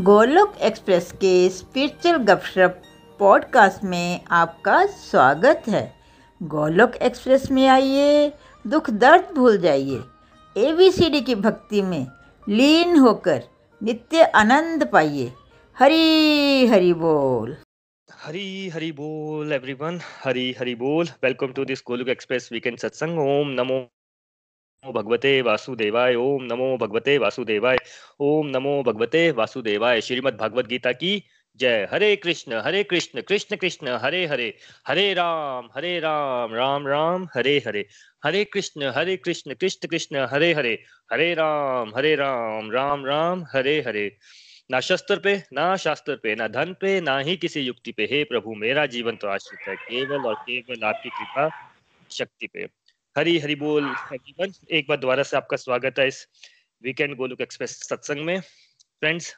Golok Express के spiritual गपशप podcast में आपका स्वागत है। गोलोक एक्सप्रेस में आइए, दुख दर्द भूल जाइए। एबीसीडी की भक्ति में लीन होकर नित्य आनंद पाइए। हरी हरी बोल। हरी हरी बोल एवरीवन हरी हरी बोल। Welcome to this Goluk Express weekend सत्संग ओम नमो भगवते वासुदेवाय। ओम नमो भगवते वासुदेवाय। ओम नमो भगवते वासुदेवाय। श्रीमद् भगवद गीता की जय। हरे कृष्ण हरे कृष्ण कृष्ण कृष्ण, हरे हरे। हरे राम हरे राम राम राम, हरे हरे। हरे कृष्ण हरे कृष्ण कृष्ण कृष्ण, हरे हरे। हरे राम हरे राम राम राम, हरे हरे। ना शस्त्र पे, ना शास्त्र पे, ना धन पे, ना ही किसी युक्ति पे। हे प्रभु, मेरा जीवन तो आश्रित है केवल और केवल आपकी कृपा, शक्ति पे। हरी हरी बोल एवरीवन एक बार दोबारा से आपका स्वागत है इस वीकेंड गोलुक एक्सप्रेस सत्संग में। फ्रेंड्स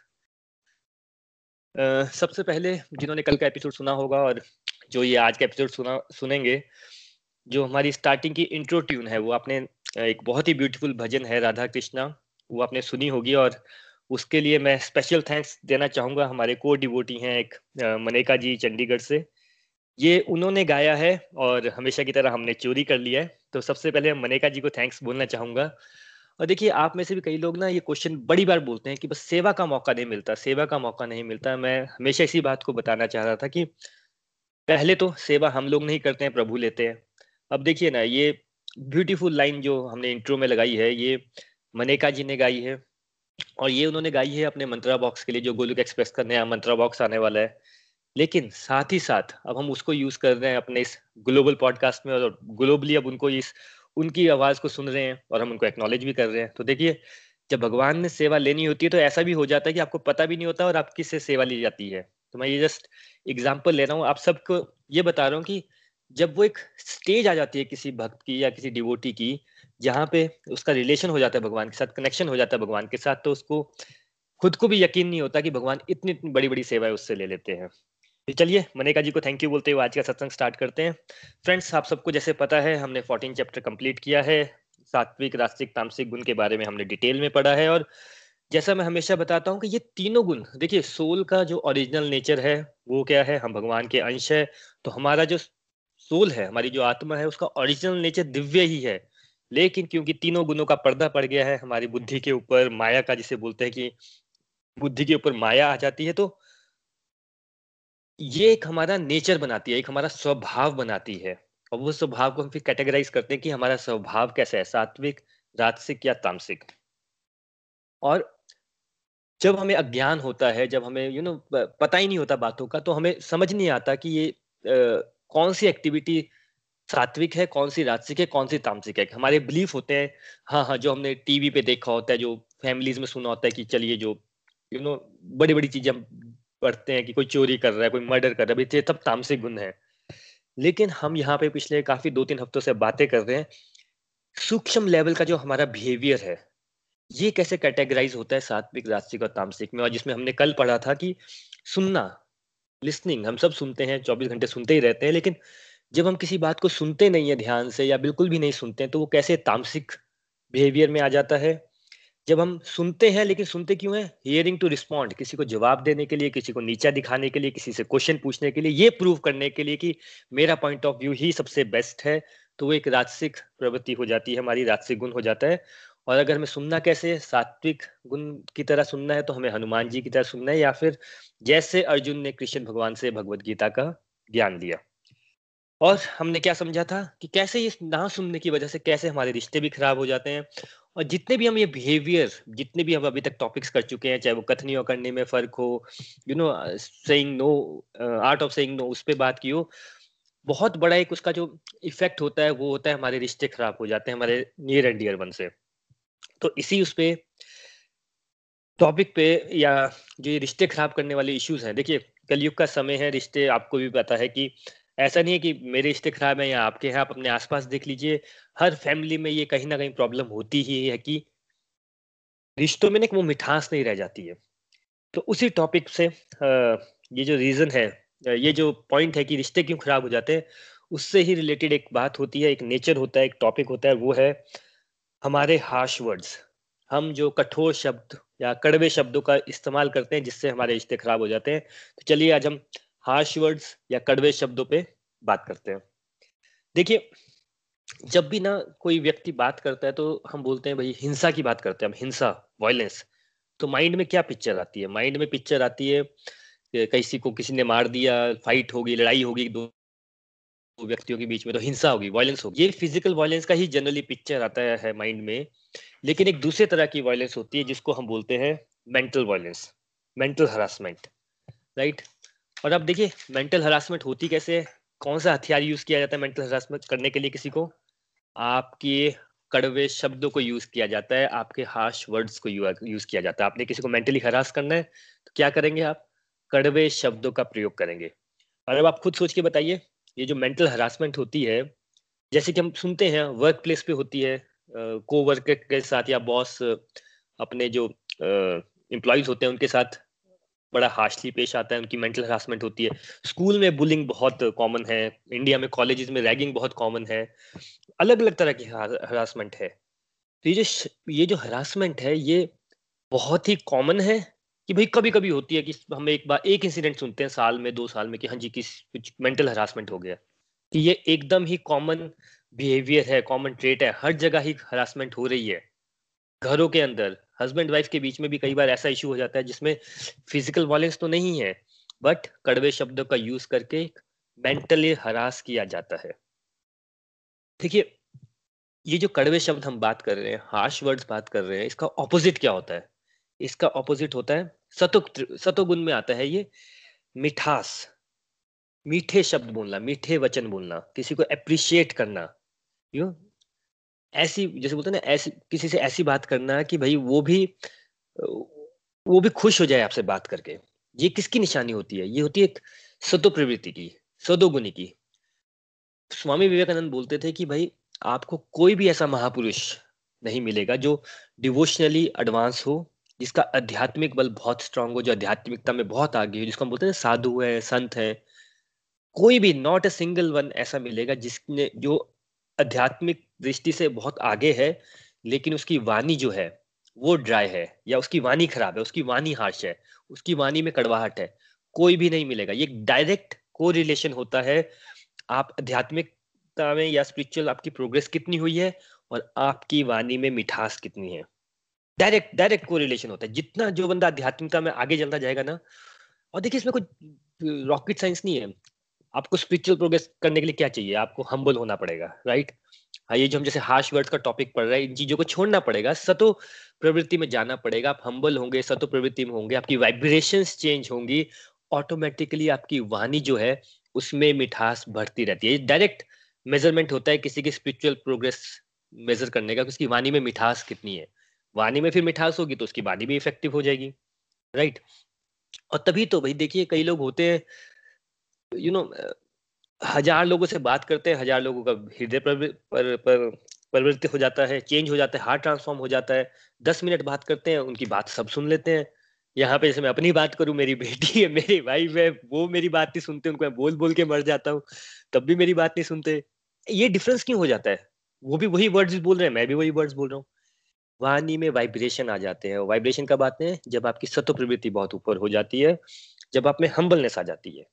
सबसे पहले जिन्होंने कल का एपिसोड सुना होगा और जो ये आज का एपिसोड सुना, सुनेंगे, जो हमारी स्टार्टिंग की इंट्रो ट्यून है, वो आपने एक बहुत ही ब्यूटीफुल भजन है राधा कृष्णा वो आपने सुनी होगी और उसके लिए मैं स्पेशल थैंक्स देना चाहूँगा। हमारे को डिवोटी हैं एक मनेका जी चंडीगढ़ से। ये उन्होंने गाया है और हमेशा की तरह हमने चोरी कर लिया है। तो सबसे पहले मनेका जी को थैंक्स बोलना चाहूँगा। और देखिए, आप में से भी कई लोग ना ये क्वेश्चन बड़ी बार बोलते हैं कि बस सेवा का मौका नहीं मिलता, सेवा का मौका नहीं मिलता। मैं हमेशा इसी बात को बताना चाह रहा था कि पहले तो सेवा हम लोग नहीं करते हैं, प्रभु लेते हैं। अब देखिए ना, ये ब्यूटीफुल लाइन जो हमने इंट्रो में लगाई है, ये मनेका जी ने गाई है। और ये उन्होंने गाई है अपने मंत्रा बॉक्स के लिए, जो गोलुक एक्सप्रेस का नया मंत्रा बॉक्स आने वाला है। लेकिन साथ ही साथ अब हम उसको यूज़ कर रहे हैं अपने इस ग्लोबल पॉडकास्ट में और ग्लोबली अब उनको इस, उनकी आवाज़ को सुन रहे हैं और हम उनको एक्नॉलेज भी कर रहे हैं। तो देखिए, जब भगवान ने सेवा लेनी होती है तो ऐसा भी हो जाता है कि आपको पता भी नहीं होता और आपकी से सेवा ली जाती है। तो मैं ये जस्ट एग्ज़ाम्पल ले रहा हूँ। आप सबको ये बता रहा हूँ कि जब वो एक स्टेज आ जाती है किसी भक्त की या किसी डिवोटी की, जहाँ पे उसका रिलेशन हो जाता है भगवान के साथ कनेक्शन हो जाता है भगवान के साथ तो उसको खुद को भी यकीन नहीं होता कि भगवान इतनी इतनी बड़ी बड़ी सेवाएँ उससे ले लेते हैं। चलिए, मनेका जी को थैंक यू बोलते हुए आज का सत्संग स्टार्ट करते हैं। फ्रेंड्स आप सबको जैसे पता है, हमने फोर्टीन चैप्टर कंप्लीट किया है। सात्विक रास्तिक तामसिक गुण के बारे में हमने डिटेल में पढ़ा है और जैसा मैं हमेशा बताता हूँ कि ये तीनों गुण, देखिए सोल का जो ओरिजिनल नेचर है, वो क्या है? हम भगवान के अंश है तो हमारा जो सोल है, हमारी जो आत्मा है, उसका ओरिजिनल नेचर दिव्य ही है। लेकिन क्योंकि तीनों गुणों का पर्दा पड़ गया है, हमारी बुद्धि के ऊपर, माया का जिसे बोलते हैं कि बुद्धि के ऊपर माया आ जाती है तो ये एक हमारा नेचर बनाती है एक हमारा स्वभाव बनाती है। और वो स्वभाव को हम फिर कैटेगराइज करते हैं कि हमारा स्वभाव कैसा है सात्विक राजसिक या तामसिक। और जब हमें अज्ञान होता है जब हमें यू you नो know, पता ही नहीं होता बातों का तो हमें समझ नहीं आता कि ये आ, कौन सी एक्टिविटी सात्विक है कौन सी राजसिक है कौन सी तामसिक है। हमारे बिलीफ होते हैं हाँ हाँ जो हमने टीवी पे देखा होता है जो फैमिलीज़ में सुना होता है कि चलिए जो यू नो बड़ी बड़ी चीज़ें पढ़ते हैं कि कोई चोरी कर रहा है, कोई मर्डर कर रहा है सब तामसिक गुण है। लेकिन हम यहाँ पे पिछले काफ़ी दो तीन हफ्तों से बातें कर रहे हैं, सूक्ष्म लेवल का जो हमारा बिहेवियर है, ये कैसे कैटेगराइज होता है सात्विक रास्तिक और तामसिक में? और जिसमें हमने कल पढ़ा था कि सुनना लिसनिंग हम सब सुनते हैं, चौबीस घंटे सुनते ही रहते हैं, लेकिन जब हम किसी बात को सुनते नहीं है ध्यान से या बिल्कुल भी नहीं सुनते हैं तो वो कैसे तामसिक बिहेवियर में आ जाता है? जब हम सुनते हैं, लेकिन सुनते क्यों हैं? हियरिंग टू रिस्पॉन्ड किसी को जवाब देने के लिए, किसी को नीचा दिखाने के लिए, किसी से क्वेश्चन पूछने के लिए, ये प्रूव करने के लिए कि मेरा पॉइंट ऑफ़ व्यू ही सबसे बेस्ट है तो वो एक राजसिक प्रवृत्ति हो जाती है, हमारी राजसिक गुण हो जाता है। और अगर हमें सुनना कैसे सात्विक गुण की तरह सुनना है तो हमें हनुमान जी की तरह सुनना है, या फिर जैसे अर्जुन ने कृष्ण भगवान से भगवत गीता का ज्ञान दिया और हमने क्या समझा था कि कैसे ये ना सुनने की वजह से कैसे हमारे रिश्ते भी खराब हो जाते हैं और जितने भी हम ये बिहेवियर जितने भी हम अभी तक टॉपिक्स कर चुके हैं, चाहे वो कथनी करने में फ़र्क हो you know saying no art of saying no उस पर बात की हो, बहुत बड़ा एक उसका जो इफ़ेक्ट होता है, वो होता है हमारे रिश्ते खराब हो जाते हैं, हमारे नियर एंड डियर वन से। तो इसी उस पर टॉपिक पे या जो ये रिश्ते खराब करने वाले इश्यूज़ हैं, देखिए, कलयुग का समय है, रिश्ते, आपको भी पता है कि ऐसा नहीं है कि मेरे रिश्ते खराब है या आपके हैं, आप अपने आसपास देख लीजिए। हर फैमिली में ये कहीं ना कहीं प्रॉब्लम होती ही है कि रिश्तों में ना वो मिठास नहीं रह जाती है। तो उसी टॉपिक से ये जो रीजन है ये जो पॉइंट है कि रिश्ते क्यों खराब हो जाते हैं, उससे ही रिलेटेड एक बात होती है, एक नेचर होता है, एक टॉपिक होता है, वो है हमारे हार्श वर्ड्स हम जो कठोर शब्द या कड़वे शब्दों का इस्तेमाल करते हैं, जिससे हमारे रिश्ते खराब हो जाते हैं। तो चलिए आज हम हार्श वर्ड्स या कड़वे शब्दों पे बात करते हैं। देखिए, जब भी ना कोई व्यक्ति बात करता है तो हम बोलते हैं, भाई, हिंसा की बात करते हैं हम, हिंसा वायलेंस तो माइंड में क्या पिक्चर आती है? माइंड में पिक्चर आती है किसी को किसी ने मार दिया फाइट होगी, लड़ाई होगी, दो व्यक्तियों के बीच में तो हिंसा होगी वायलेंस होगी। ये फ़िज़िकल वायलेंस का ही जनरली पिक्चर आता है माइंड में। लेकिन एक दूसरे तरह की वायलेंस होती है जिसको हम बोलते हैं mental violence mental harassment right और अब देखिए मेंटल हरासमेंट होती कैसे कौन सा हथियार यूज़ किया जाता है मेंटल हरासमेंट करने के लिए किसी को? आपके कड़वे शब्दों को यूज़ किया जाता है, आपके हार्श वर्ड्स को यूज़ किया जाता है। आपने किसी को मेंटली हरास करना है तो क्या करेंगे आप? कड़वे शब्दों का प्रयोग करेंगे। और अब आप खुद सोच के बताइए, ये जो मेंटल हरासमेंट होती है, जैसे कि हम सुनते हैं वर्क प्लेस पे होती है को वर्कर के साथ या बॉस अपने जो एम्प्लॉयज़ होते हैं उनके साथ बड़ा हार्शली पेश आता है, उनकी मेंटल हरासमेंट होती है। स्कूल में बुलिंग बहुत कॉमन है इंडिया में कॉलेजेस में रैगिंग बहुत कॉमन है। अलग अलग तरह की हरासमेंट है। तो ये जो ये जो हरासमेंट है, ये बहुत ही कॉमन है कि भाई कभी कभी होती है कि हम एक बार, एक इंसिडेंट सुनते हैं साल में, दो साल में कि हाँ जी, किस, कुछ मेंटल हरासमेंट हो गया। कि ये एकदम ही कॉमन बिहेवियर है कॉमन ट्रेट है, हर जगह ही हरासमेंट हो रही है। घरों के अंदर हस्बैंड वाइफ के बीच में भी कई बार ऐसा इशू हो जाता है जिसमें फ़िज़िकल वायलेंस तो नहीं है बट कड़वे शब्दों का यूज़ करके मेंटली हरास किया जाता है। देखिए, ये जो कड़वे शब्द हम बात कर रहे हैं हार्श वर्ड्स बात कर रहे हैं, इसका ऑपोजिट क्या होता है? इसका ऑपोजिट होता है सतो सतोगुण में आता है ये मिठास। मीठे शब्द बोलना, मीठे वचन बोलना, किसी को अप्रिशिएट करना। यू ऐसी, जैसे बोलते हैं ना, ऐसी, किसी से ऐसी बात करना कि भाई वो भी वो भी खुश हो जाए आपसे बात करके। ये किसकी निशानी होती है? ये होती है एक सदो प्रवृत्ति की सदोगुनी की। स्वामी विवेकानंद बोलते थे कि भाई, आपको कोई भी ऐसा महापुरुष नहीं मिलेगा जो डिवोशनली एडवांस हो, जिसका आध्यात्मिक बल बहुत स्ट्रांग हो, जो आध्यात्मिकता में बहुत आगे हो, जिसको हम बोलते हैं साधु है, संत है। कोई भी नॉट ए सिंगल वन ऐसा मिलेगा जिसने, जो आध्यात्मिक दृष्टि से बहुत आगे है, लेकिन उसकी वाणी जो है, वो ड्राई है, या उसकी वाणी खराब है, उसकी वाणी हार्श है, उसकी वाणी में कड़वाहट है, कोई भी नहीं मिलेगा। ये डायरेक्ट को रिलेशन होता है, आप आध्यात्मिकता में या स्पिरिचुअल आपकी प्रोग्रेस कितनी हुई है, और आपकी वाणी में मिठास कितनी है। डायरेक्ट डायरेक्ट को होता है। जितना जो बंदा आध्यात्मिकता में आगे चलता जाएगा ना, और देखिए इसमें कोई रॉकेट साइंस नहीं है। आपको स्पिरिचुअल प्रोग्रेस करने के लिए क्या चाहिए? आपको हम्बल होना पड़ेगा राइट हाँ ये जो हम जैसे हार्श वर्ड्स का टॉपिक पढ़ रहे हैं, इन चीज़ों को छोड़ना पड़ेगा। सतो प्रवृत्ति में जाना पड़ेगा, आप हम्बल होंगे, सतो प्रवृत्ति में होंगे, आपकी वाइब्रेशंस चेंज होंगी ऑटोमेटिकली आपकी वाणी जो है, उसमें मिठास बढ़ती रहती है। डायरेक्ट मेज़रमेंट होता है किसी की स्पिरिचुअल प्रोग्रेस मेजर करने का उसकी वाणी में मिठास कितनी है। वाणी में फिर मिठास होगी तो उसकी वाणी भी इफ़ेक्टिव हो जाएगी राइट और तभी तो भाई देखिए, कई लोग होते हैं यू नो हज़ार लोगों से बात करते हैं हज़ार लोगों का हृदय पर, पर, पर प्रवृत्ति हो जाता है चेंज हो जाता है हार्ट ट्रांसफॉर्म हो जाता है। दस मिनट बात करते हैं उनकी बात सब सुन लेते हैं। यहाँ पे जैसे मैं अपनी बात करूँ मेरी बेटी है मेरी वाइफ है वो मेरी बात नहीं सुनते उनको मैं बोल बोल के मर जाता हूँ। तब भी मेरी बात नहीं सुनते। ये डिफरेंस क्यों हो जाता है? वो भी वही वर्ड्स बोल रहे हैं मैं भी वही वर्ड्स बोल रहा हूँ। वाणी में वाइब्रेशन आ जाते हैं। वाइब्रेशन कब आते हैं? जब आपकी सत्व प्रवृत्ति बहुत ऊपर हो जाती है जब आप में हम्बलनेस आ जाती है।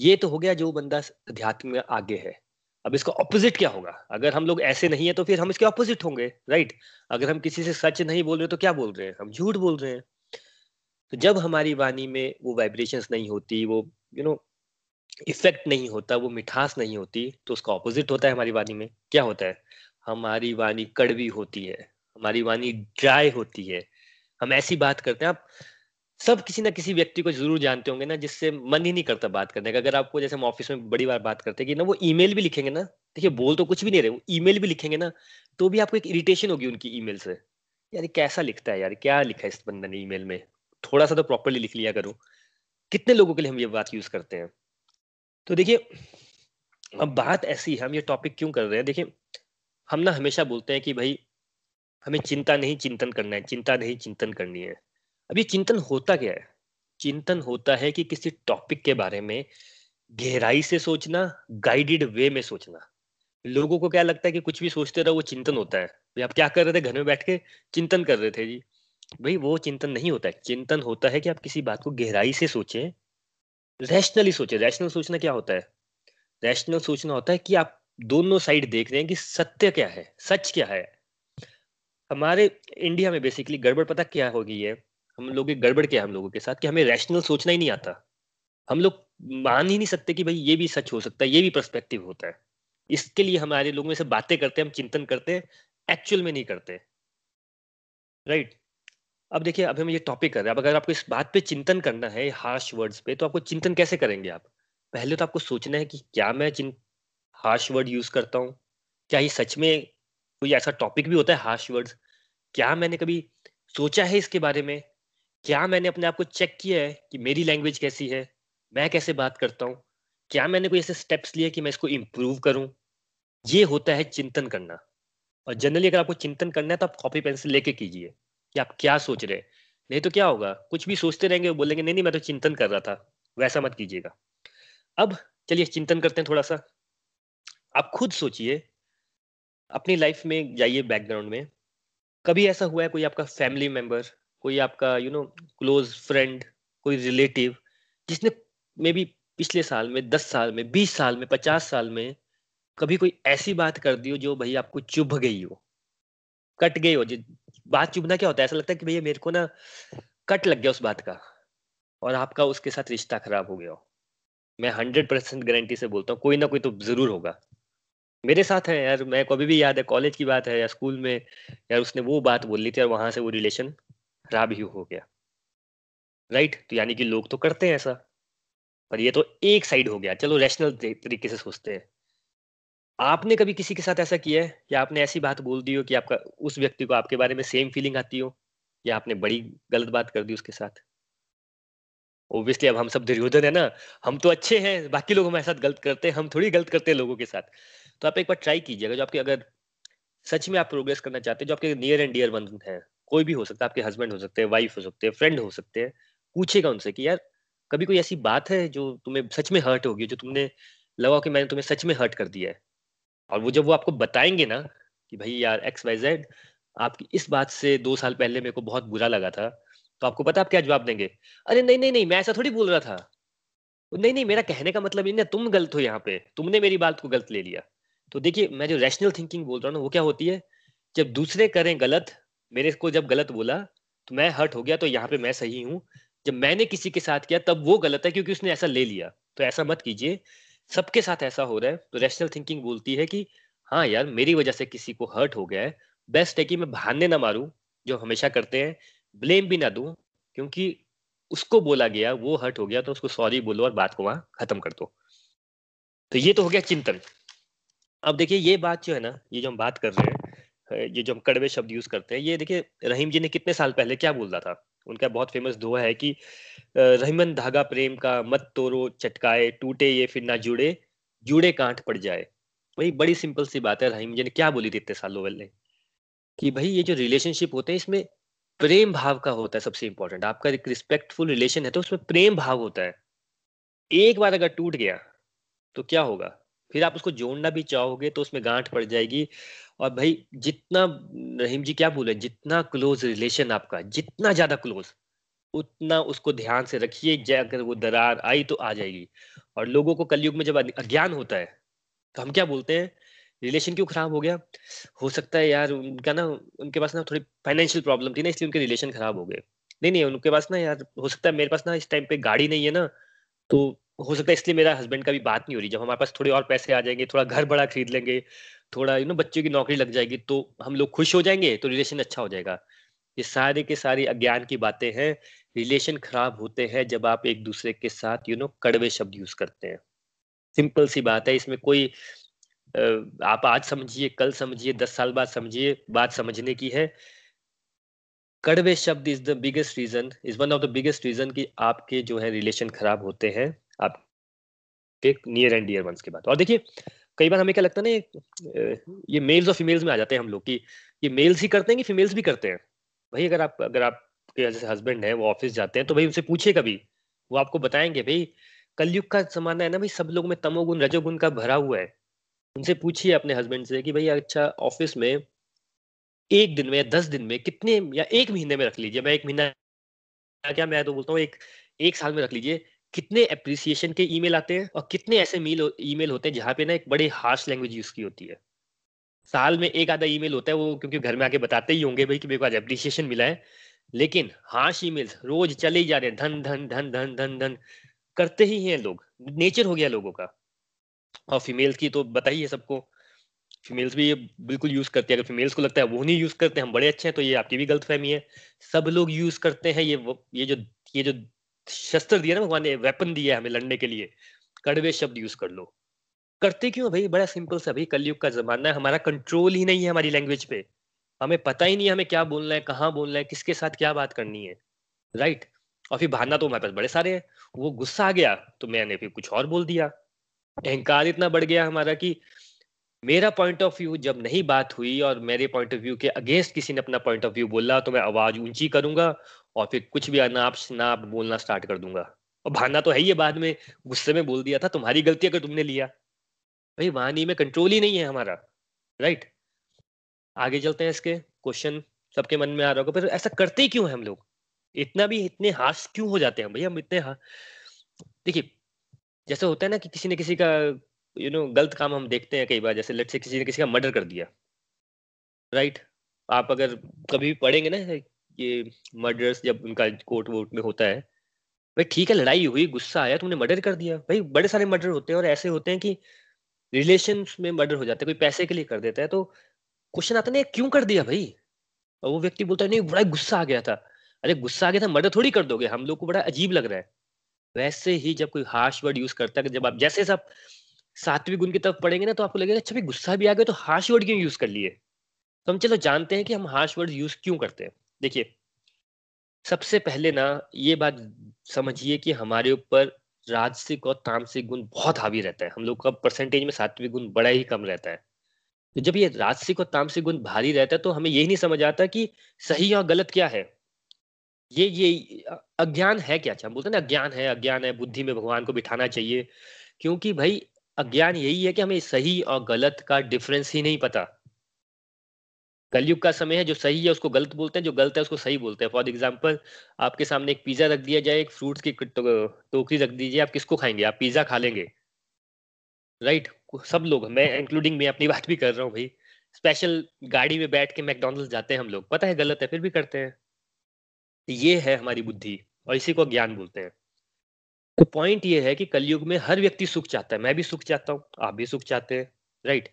ये तो हो गया जो बंदा अध्यात्म में आगे है। अब इसका ऑपोजिट क्या होगा? अगर हम लोग ऐसे नहीं है तो फिर हम इसके ऑपोजिट होंगे राइट अगर हम किसी से सच नहीं बोल रहे तो क्या बोल रहे हैं? हम झूठ बोल रहे हैं। तो जब हमारी वाणी में वो वाइब्रेशंस नहीं होती, वो यू नो इफ़ेक्ट नहीं होता, वो मिठास नहीं होती तो उसका ऑपोजिट होता है हमारी वाणी में। क्या होता है? हमारी वाणी कड़वी होती है, हमारी वाणी ड्राई होती है। हम ऐसी बात करते हैं, आप सब किसी ना किसी व्यक्ति को ज़रूर जानते होंगे ना, जिससे मन ही नहीं करता बात करने का। अगर आपको जैसे हम ऑफ़िस में बड़ी बार बात करते हैं कि ना, वो ईमेल भी लिखेंगे ना, देखिए बोल तो कुछ भी नहीं रहे ईमेल भी लिखेंगे ना तो भी आपको एक इरिटेशन होगी उनकी ईमेल से। यार कैसा लिखता है यार, क्या लिखा है इस बंदे ने ईमेल में? थोड़ा सा तो प्रॉपरली लिख लिया करो। कितने लोगों के लिए हम ये बात यूज़ करते हैं? तो देखिए, अब बात ऐसी है, हम ये टॉपिक क्यों कर रहे हैं? देखिए, हम ना हमेशा बोलते हैं कि भाई, हमें चिंता नहीं चिंतन करना है, चिंता नहीं चिंतन करनी है। अब ये चिंतन होता क्या है? चिंतन होता है कि किसी टॉपिक के बारे में गहराई से सोचना गाइडेड वे में सोचना। लोगों को क्या लगता है कि कुछ भी सोचते रहो, वो चिंतन होता है। भाई, आप क्या कर रहे थे? घर में बैठ के चिंतन कर रहे थे जी। भाई, वो चिंतन नहीं होता है। चिंतन होता है कि आप किसी बात को गहराई से सोचें रैशनली सोचें। रैशनल सोचना क्या होता है? रैशनल सोचना होता है कि आप दोनों साइड देख रहे हैं कि सत्य क्या है, सच क्या है। हमारे इंडिया में बेसिकली गड़बड़ पता क्या हो गई है? हम लोग की गड़बड़ क्या हम लोगों के साथ कि हमें रैशनल सोचना ही नहीं आता। हम लोग मान ही नहीं सकते कि भाई ये भी सच हो सकता है, ये भी पर्सपेक्टिव होता है। इसके लिए हमारे लोग में से बातें करते हैं, हम चिंतन करते हैं एक्चुअल में नहीं करते। राइट अब देखिए अब हम ये टॉपिक कर रहे हैं। अब अगर आपको इस बात पे चिंतन करना है हार्श वर्ड्स पे तो आपको चिंतन कैसे करेंगे आप? पहले तो आपको सोचना है कि क्या मैं चिं हार्श वर्ड यूज़ करता हूँ? क्या ये सच में कोई ऐसा टॉपिक भी होता है हार्श वर्ड्स क्या मैंने कभी सोचा है इसके बारे में? क्या मैंने अपने आप को चेक किया है कि मेरी लैंग्वेज कैसी है? मैं कैसे बात करता हूँ? क्या मैंने कोई ऐसे स्टेप्स लिए कि मैं इसको इम्प्रूव करूँ? ये होता है चिंतन करना। और जनरली अगर आपको चिंतन करना है तो आप कॉपी पेंसिल लेके कीजिए कि आप क्या सोच रहे हैं। नहीं तो क्या होगा? कुछ भी सोचते रहेंगे, वो बोलेंगे, नहीं नहीं, मैं तो चिंतन कर रहा था। वैसा मत कीजिएगा। अब चलिए चिंतन करते हैं थोड़ा सा आप खुद सोचिए, अपनी लाइफ में जाइए बैकग्राउंड में। कभी ऐसा हुआ है कोई आपका फैमिली मेंबर कोई आपका यू नो क्लोज फ्रेंड कोई रिलेटिव जिसने मे बी पिछले साल में, दस साल में, बीस साल में, पचास साल में कभी कोई ऐसी बात कर दी हो जो भाई आपको चुभ गई हो? कट गई हो? बात चुभना क्या होता है? ऐसा लगता है कि भैया मेरे को ना कट लग गया उस बात का और आपका उसके साथ रिश्ता खराब हो गया हो। मैं हंड्रेड परसेंट गारंटी से बोलता हूँ, कोई ना कोई तो ज़रूर होगा। मेरे साथ है यार, मैं कभी भी याद है कॉलेज की बात है या स्कूल में, यार उसने वो बात बोल ली थी और वहाँ से वो रिलेशन खराब ही गया। राइट तो यानी कि लोग तो करते हैं ऐसा। पर ये तो एक साइड हो गया। चलो रैशनल तरीके से सोचते हैं। आपने कभी किसी के साथ ऐसा किया है? कि आपने ऐसी बात बोल दी हो कि आपका उस व्यक्ति को आपके बारे में सेम फीलिंग आती हो? या आपने बड़ी गलत बात कर दी उसके साथ? ओब्वियसली अब हम सब दुर्योधन है ना। हम तो अच्छे हैं। बाकी लोग हमारे साथ गलत करते हैं। हम थोड़ी गलत करते हैं लोगों के साथ। तो आप एक बार ट्राई कीजिएगा। जो आपके अगर सच में आप प्रोग्रेस करना चाहते हैं, जो आपके नियर एंड डियर वन है। कोई भी हो सकता है, आपके हस्बैंड हो सकते हैं वाइफ हो सकते हैं फ्रेंड हो सकते हैं, पूछेगा उनसे कि यार, कभी कोई ऐसी बात है जो तुम्हें सच में हर्ट होगी, जो तुमने लगा कि मैंने तुम्हें सच में हर्ट कर दिया है? और वो जब वो आपको बताएँगे ना कि भाई यार एक्स वाई जेड आपकी इस बात से दो साल पहले मेरे को बहुत बुरा लगा था तो आपको पता आप क्या जवाब देंगे? अरे नहीं नहीं नहीं, मैं ऐसा थोड़ी बोल रहा था। नहीं नहीं, मेरा कहने का मतलब नहीं तुम गलत हो यहाँ पे, तुमने मेरी बात को गलत ले लिया। तो देखिए, मैं जो रैशनल थिंकिंग बोल रहा हूँ ना, वो क्या होती है? जब दूसरे करें गलत मेरे को जब गलत बोला तो मैं हर्ट हो गया तो यहाँ पे मैं सही हूँ। जब मैंने किसी के साथ किया, तब वो गलत है, क्योंकि उसने ऐसा ले लिया। तो ऐसा मत कीजिए। सबके साथ ऐसा हो रहा है तो रैशनल थिंकिंग बोलती है कि हाँ यार, मेरी वजह से किसी को हर्ट हो गया है। बेस्ट है कि मैं बहाने ना मारूं, जो हमेशा करते हैं। ब्लेम भी ना दूँ, क्योंकि उसको बोला गया, वो हर्ट हो गया तो उसको सॉरी बोलो और बात को वहाँ खत्म कर दो। तो ये तो हो गया चिंतन। अब देखिए, ये बात जो है ना, ये जो हम बात कर रहे हैं ये जो हम कड़वे शब्द यूज़ करते हैं, ये देखिए, रहीम जी ने कितने साल पहले क्या बोल रहा था? उनका बहुत फ़ेमस दोहा है कि रहीमन धागा प्रेम का मत तोड़ो चटकाए, टूटे ये फिर ना जुड़े जुड़े कांट पड़ जाए। वही बड़ी सिंपल सी बात है, रहीम जी ने क्या बोली थी इतने सालों पहले? कि भाई ये जो रिलेशनशिप होते हैं, इसमें प्रेम भाव का होता है सबसे इंपॉर्टेंट आपका एक रिस्पेक्टफुल रिलेशन है तो उसमें प्रेम भाव होता है। एक बार अगर टूट गया तो क्या होगा? फिर आप उसको जोड़ना भी चाहोगे तो उसमें गांठ पड़ जाएगी। और भाई, जितना रहीम जी क्या बोले जितना क्लोज रिलेशन आपका, जितना ज़्यादा क्लोज उतना उसको ध्यान से रखिए अगर वो दरार आई तो आ जाएगी। और लोगों को कलयुग में जब अज्ञान होता है तो हम क्या बोलते हैं रिलेशन क्यों खराब हो गया? हो सकता है यार, उनका ना, उनके पास ना थोड़ी फाइनेंशियल प्रॉब्लम थी ना, इसलिए उनके रिलेशन खराब हो गए। नहीं नहीं, उनके पास ना यार, हो सकता है मेरे पास ना इस टाइम पे गाड़ी नहीं है ना तो हो सकता है इसलिए मेरा हस्बैंड का भी बात नहीं हो रही। जब हमारे पास थोड़े और पैसे आ जाएँगे, थोड़ा घर बड़ा खरीद लेंगे, थोड़ा यू नो बच्चों की नौकरी लग जाएगी तो हम लोग खुश हो जाएँगे तो रिलेशन अच्छा हो जाएगा। ये सारे के सारी अज्ञान की बातें हैं। रिलेशन खराब होते हैं जब आप एक दूसरे के साथ यू नो कड़वे शब्द यूज़ करते हैं। सिंपल सी बात है, इसमें कोई आप आज समझिए, कल समझिए, दस साल बाद समझिए, बात समझने की है। कड़वे शब्द is the biggest reason is one of the biggest reason कि आपके जो है रिलेशन खराब होते हैं। एक नियर एंड डियर वंस की बात और देखिए, कई बार हमें क्या लगता है ना, ये मेल्स और फीमेल्स में आ जाते हैं हम लोग की ये मेल्स ही करते हैं कि फीमेल्स भी करते हैं? भाई, अगर आप, अगर आपके जैसे हस्बैंड है, वो ऑफ़िस जाते हैं तो भाई उनसे पूछे कभी। वो आपको बताएँगे, भाई कलयुग का जमाना है ना भाई, सब लोग में तमोगुण, रजोगुण का भरा हुआ है। उनसे पूछिए अपने हस्बैंड से कि, भाई अच्छा ऑफ़िस में एक दिन में या दस दिन में कितने या एक महीने में रख लीजिए। मैं एक महीना, क्या मैं तो बोलता हूँ, एक एक साल में रख लीजिए। कितने अप्रिसिएशन के ईमेल आते हैं और कितने ऐसे मील ईमेल होते हैं जहाँ पे ना एक बड़े हार्श लैंग्वेज यूज़ की होती है। साल में एक आधा ईमेल होता है वो क्योंकि घर में आके बताते ही होंगे भाई कि मेरे को आज अप्रिसिएशन मिला है। लेकिन हार्श ईमेल रोज चले ही जा रहे हैं, धन धन धन धन धन धन। करते ही हैं लोग। नेचर हो गया लोगों का। और फीमेल्स की तो बताइए सबको। फीमेल्स भी ये बिल्कुल यूज़ करती है। अगर फीमेल्स को लगता है वो नहीं यूज़ करते, हम बड़े अच्छे हैं तो ये आपकी भी गलत फहमी है। सब लोग यूज़ करते हैं ये ये जो ये जो शस्त्र दिया ना भगवान ने वेपन दिया हमें लड़ने के लिए। कड़वे शब्द यूज़ कर लो। करते क्यों भाई? बड़ा सिंपल सा भाई, कलयुग का जमाना है, हमारा कंट्रोल ही नहीं है हमारी लैंग्वेज पे। हमें पता ही नहीं है हमें क्या बोलना है, कहाँ बोलना है, किसके साथ क्या बात करनी है। राइट और फिर बहाना तो हमारे पास बड़े सारे हैं। वो गुस्सा आ गया तो मैंने फिर कुछ और बोल दिया। अहंकार इतना बढ़ गया हमारा कि मेरा पॉइंट ऑफ़ व्यू जब नहीं बात हुई और मेरे पॉइंट ऑफ़ व्यू के अगेंस्ट किसी ने अपना पॉइंट ऑफ़ व्यू बोला तो मैं आवाज़ ऊँची करूँगा और फिर कुछ भी अनाप शनाप बोलना स्टार्ट कर दूँगा। और भाना तो है ही बाद में, गुस्से में बोल दिया था, तुम्हारी गलती अगर तुमने लिया। भाई, वाणी में कंट्रोल ही नहीं है हमारा राइट आगे चलते हैं इसके क्वेश्चन सबके मन में आ रहा होगा, पर ऐसा करते क्यों है हम लोग? इतना भी, इतने हास क्यों हो जाते हैं भैया, हम इतने देखिए, जैसे होता है ना कि किसी ने किसी का यू नो गलत काम हम देखते हैं कई बार, जैसे लेट से किसी ने किसी का मर्डर कर दिया राइट right? आप अगर कभी पढ़ेंगे ना, ये मर्डर्स जब उनका कोर्ट वोट में होता है, भाई ठीक है, लड़ाई हुई, गुस्सा आया, तुमने मर्डर कर दिया। भाई बड़े सारे मर्डर होते हैं और ऐसे होते हैं कि रिलेशन में मर्डर हो जाते हैं, कोई पैसे के लिए कर देता है तो क्वेश्चन आता नहीं क्यों कर दिया भाई? और वो व्यक्ति बोलता है, नहीं, बड़ा गुस्सा आ गया था। अरे गुस्सा आ गया था मर्डर थोड़ी कर दोगे, हम लोग को बड़ा अजीब लग रहा है। वैसे ही जब कोई हार्श वर्ड यूज़ करता है, जब आप, जैसे सब सातवीं गुण की तरफ़ पढ़ेंगे ना तो आपको लगेगा अच्छा भाई, गुस्सा भी आ गया तो हार्श वर्ड क्यों यूज़ कर लिए? तो हम चलो जानते हैं कि हम हार्श वर्ड यूज़ क्यों करते हैं। देखिए, सबसे पहले ना, ये बात समझिए कि हमारे ऊपर राजसिक और तामसिक गुण बहुत हावी रहता है। हम लोग का परसेंटेज में सातवीं गुण बड़ा ही कम रहता है। तो जब ये राजसिक और तामसिक गुण भारी रहता है तो हमें यही नहीं समझ आता कि सही और गलत क्या है। ये ये अज्ञान है क्या? अच्छा हम बोलते हैं ना, अज्ञान है अज्ञान है, बुद्धि में भगवान को बिठाना चाहिए। क्योंकि भाई अज्ञान यही है कि हमें सही और गलत का डिफरेंस ही नहीं पता। कलयुग का समय है, जो सही है उसको गलत बोलते हैं, जो गलत है उसको सही बोलते हैं। फॉर एग्ज़ाम्पल आपके सामने एक पिज्जा रख दिया जाए, एक फ्रूट्स की टोकरी रख दीजिए आप किसको खाएँगे? आप पिज्जा खा लेंगे। राइट? सब लोग, मैं इंक्लूडिंग मैं अपनी बात भी कर रहा हूँ भाई। स्पेशल गाड़ी में बैठ के मैकडोनल्ड जाते हैं हम लोग। पता है गलत है, फिर भी करते हैं। ये है हमारी बुद्धि और इसी को ज्ञान बोलते हैं। तो पॉइंट ये है कि कलयुग में हर व्यक्ति सुख चाहता है। मैं भी सुख चाहता हूँ, आप भी सुख चाहते हैं राइट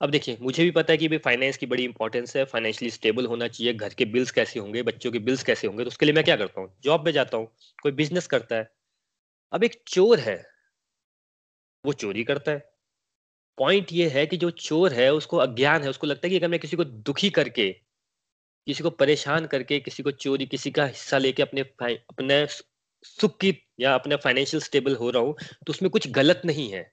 अब देखिए, मुझे भी पता है कि भाई फाइनेंस की बड़ी इंपॉर्टेंस है फाइनेंशियली स्टेबल होना चाहिए, घर के बिल्स कैसे होंगे, बच्चों के बिल्स कैसे होंगे तो उसके लिए मैं क्या करता हूँ? जॉब पे जाता हूँ, कोई बिज़नेस करता है। अब एक चोर है, वो चोरी करता है। पॉइंट ये है कि जो चोर है, उसको अज्ञान है, उसको लगता है कि अगर मैं किसी को दुखी करके, किसी को परेशान करके, किसी को चोरी, किसी का हिस्सा लेके अपने अपने सुख की या अपने फाइनेंशियल स्टेबल हो रहा हूँ तो उसमें कुछ गलत नहीं है।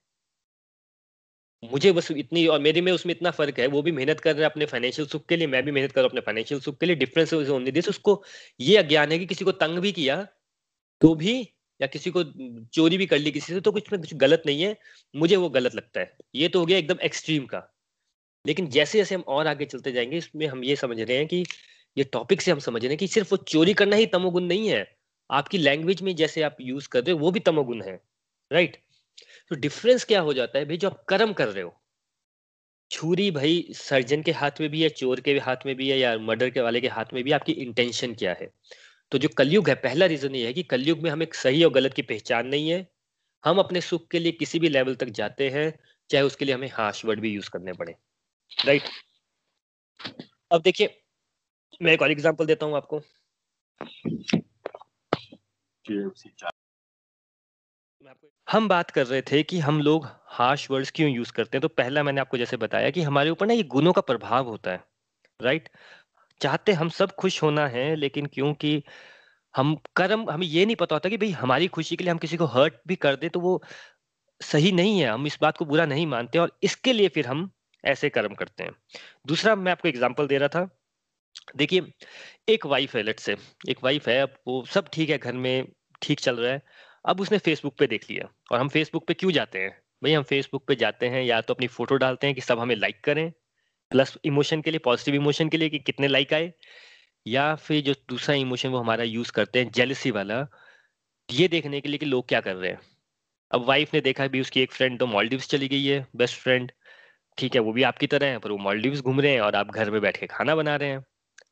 मुझे बस इतनी और मेरे में उसमें इतना फ़र्क है, वो भी मेहनत कर रहे हैं अपने फाइनेंशियल सुख के लिए, मैं भी मेहनत कर रहा हूँ अपने फाइनेंशियल सुख के लिए डिफरेंस ओनली दिस उसको ये अज्ञान है कि किसी को तंग भी किया तो भी, या किसी को चोरी भी कर ली किसी से तो कुछ में कुछ गलत नहीं है, मुझे वो गलत लगता है। ये तो हो गया एकदम एक्सट्रीम का। लेकिन जैसे जैसे हम और आगे चलते जाएँगे, इसमें हम ये समझ रहे हैं कि, ये टॉपिक से हम समझ रहे हैं कि सिर्फ़ वो चोरी करना ही तमोगुण नहीं है। आपकी लैंग्वेज में जैसे आप यूज़ कर रहे हो, वो भी तमोगुण है राइट तो डिफरेंस क्या हो जाता है भाई, जो आप कर्म कर रहे हो? छुरी भाई सर्जन के हाथ में भी है, चोर के हाथ में भी है, या मर्डर के वाले के हाथ में भी, आपकी इंटेंशन क्या है? तो जो कलयुग है, पहला रीजन ये है कि कलयुग में हमें सही और गलत की पहचान नहीं है। हम अपने सुख के लिए किसी भी लेवल तक जाते हैं, चाहे उसके लिए हमें हाश वर्ड भी यूज़ करने पड़े राइट अब देखिए, मैं एक और एग्ज़ाम्पल देता हूँ आपको। हम बात कर रहे थे कि हम लोग हार्श वर्ड्स क्यों यूज़ करते हैं? तो पहला मैंने आपको जैसे बताया कि हमारे ऊपर ना ये गुणों का प्रभाव होता है राइट चाहते हम सब खुश होना है, लेकिन क्योंकि हम कर्म, हमें ये नहीं पता होता कि भाई हमारी खुशी के लिए हम किसी को हर्ट भी कर दे तो वो सही नहीं है। हम इस बात को बुरा नहीं मानते और इसके लिए फिर हम ऐसे कर्म करते हैं। दूसरा मैं आपको एग्ज़ाम्पल दे रहा था। देखिए, एक वाइफ है लेट से एक वाइफ है अब वो सब ठीक है, घर में ठीक चल रहा है। अब उसने फेसबुक पे देख लिया, और हम फेसबुक पे क्यों जाते हैं? भाई, हम फेसबुक पे जाते हैं, या तो अपनी फ़ोटो डालते हैं कि सब हमें लाइक करें प्लस इमोशन के लिए पॉजिटिव इमोशन के लिए कि कितने लाइक आए, या फिर जो दूसरा इमोशन वो हमारा यूज़ करते हैं जेलसी वाला, ये देखने के लिए कि लोग क्या कर रहे हैं। अब वाइफ ने देखा भी उसकी एक फ्रेंड तो मॉलडीव्स चली गई है बेस्ट फ्रेंड ठीक है, वो भी आपकी तरह है, पर वो मॉलडीव्स घूम रहे हैं, और आप घर में बैठ के खाना बना रहे हैं।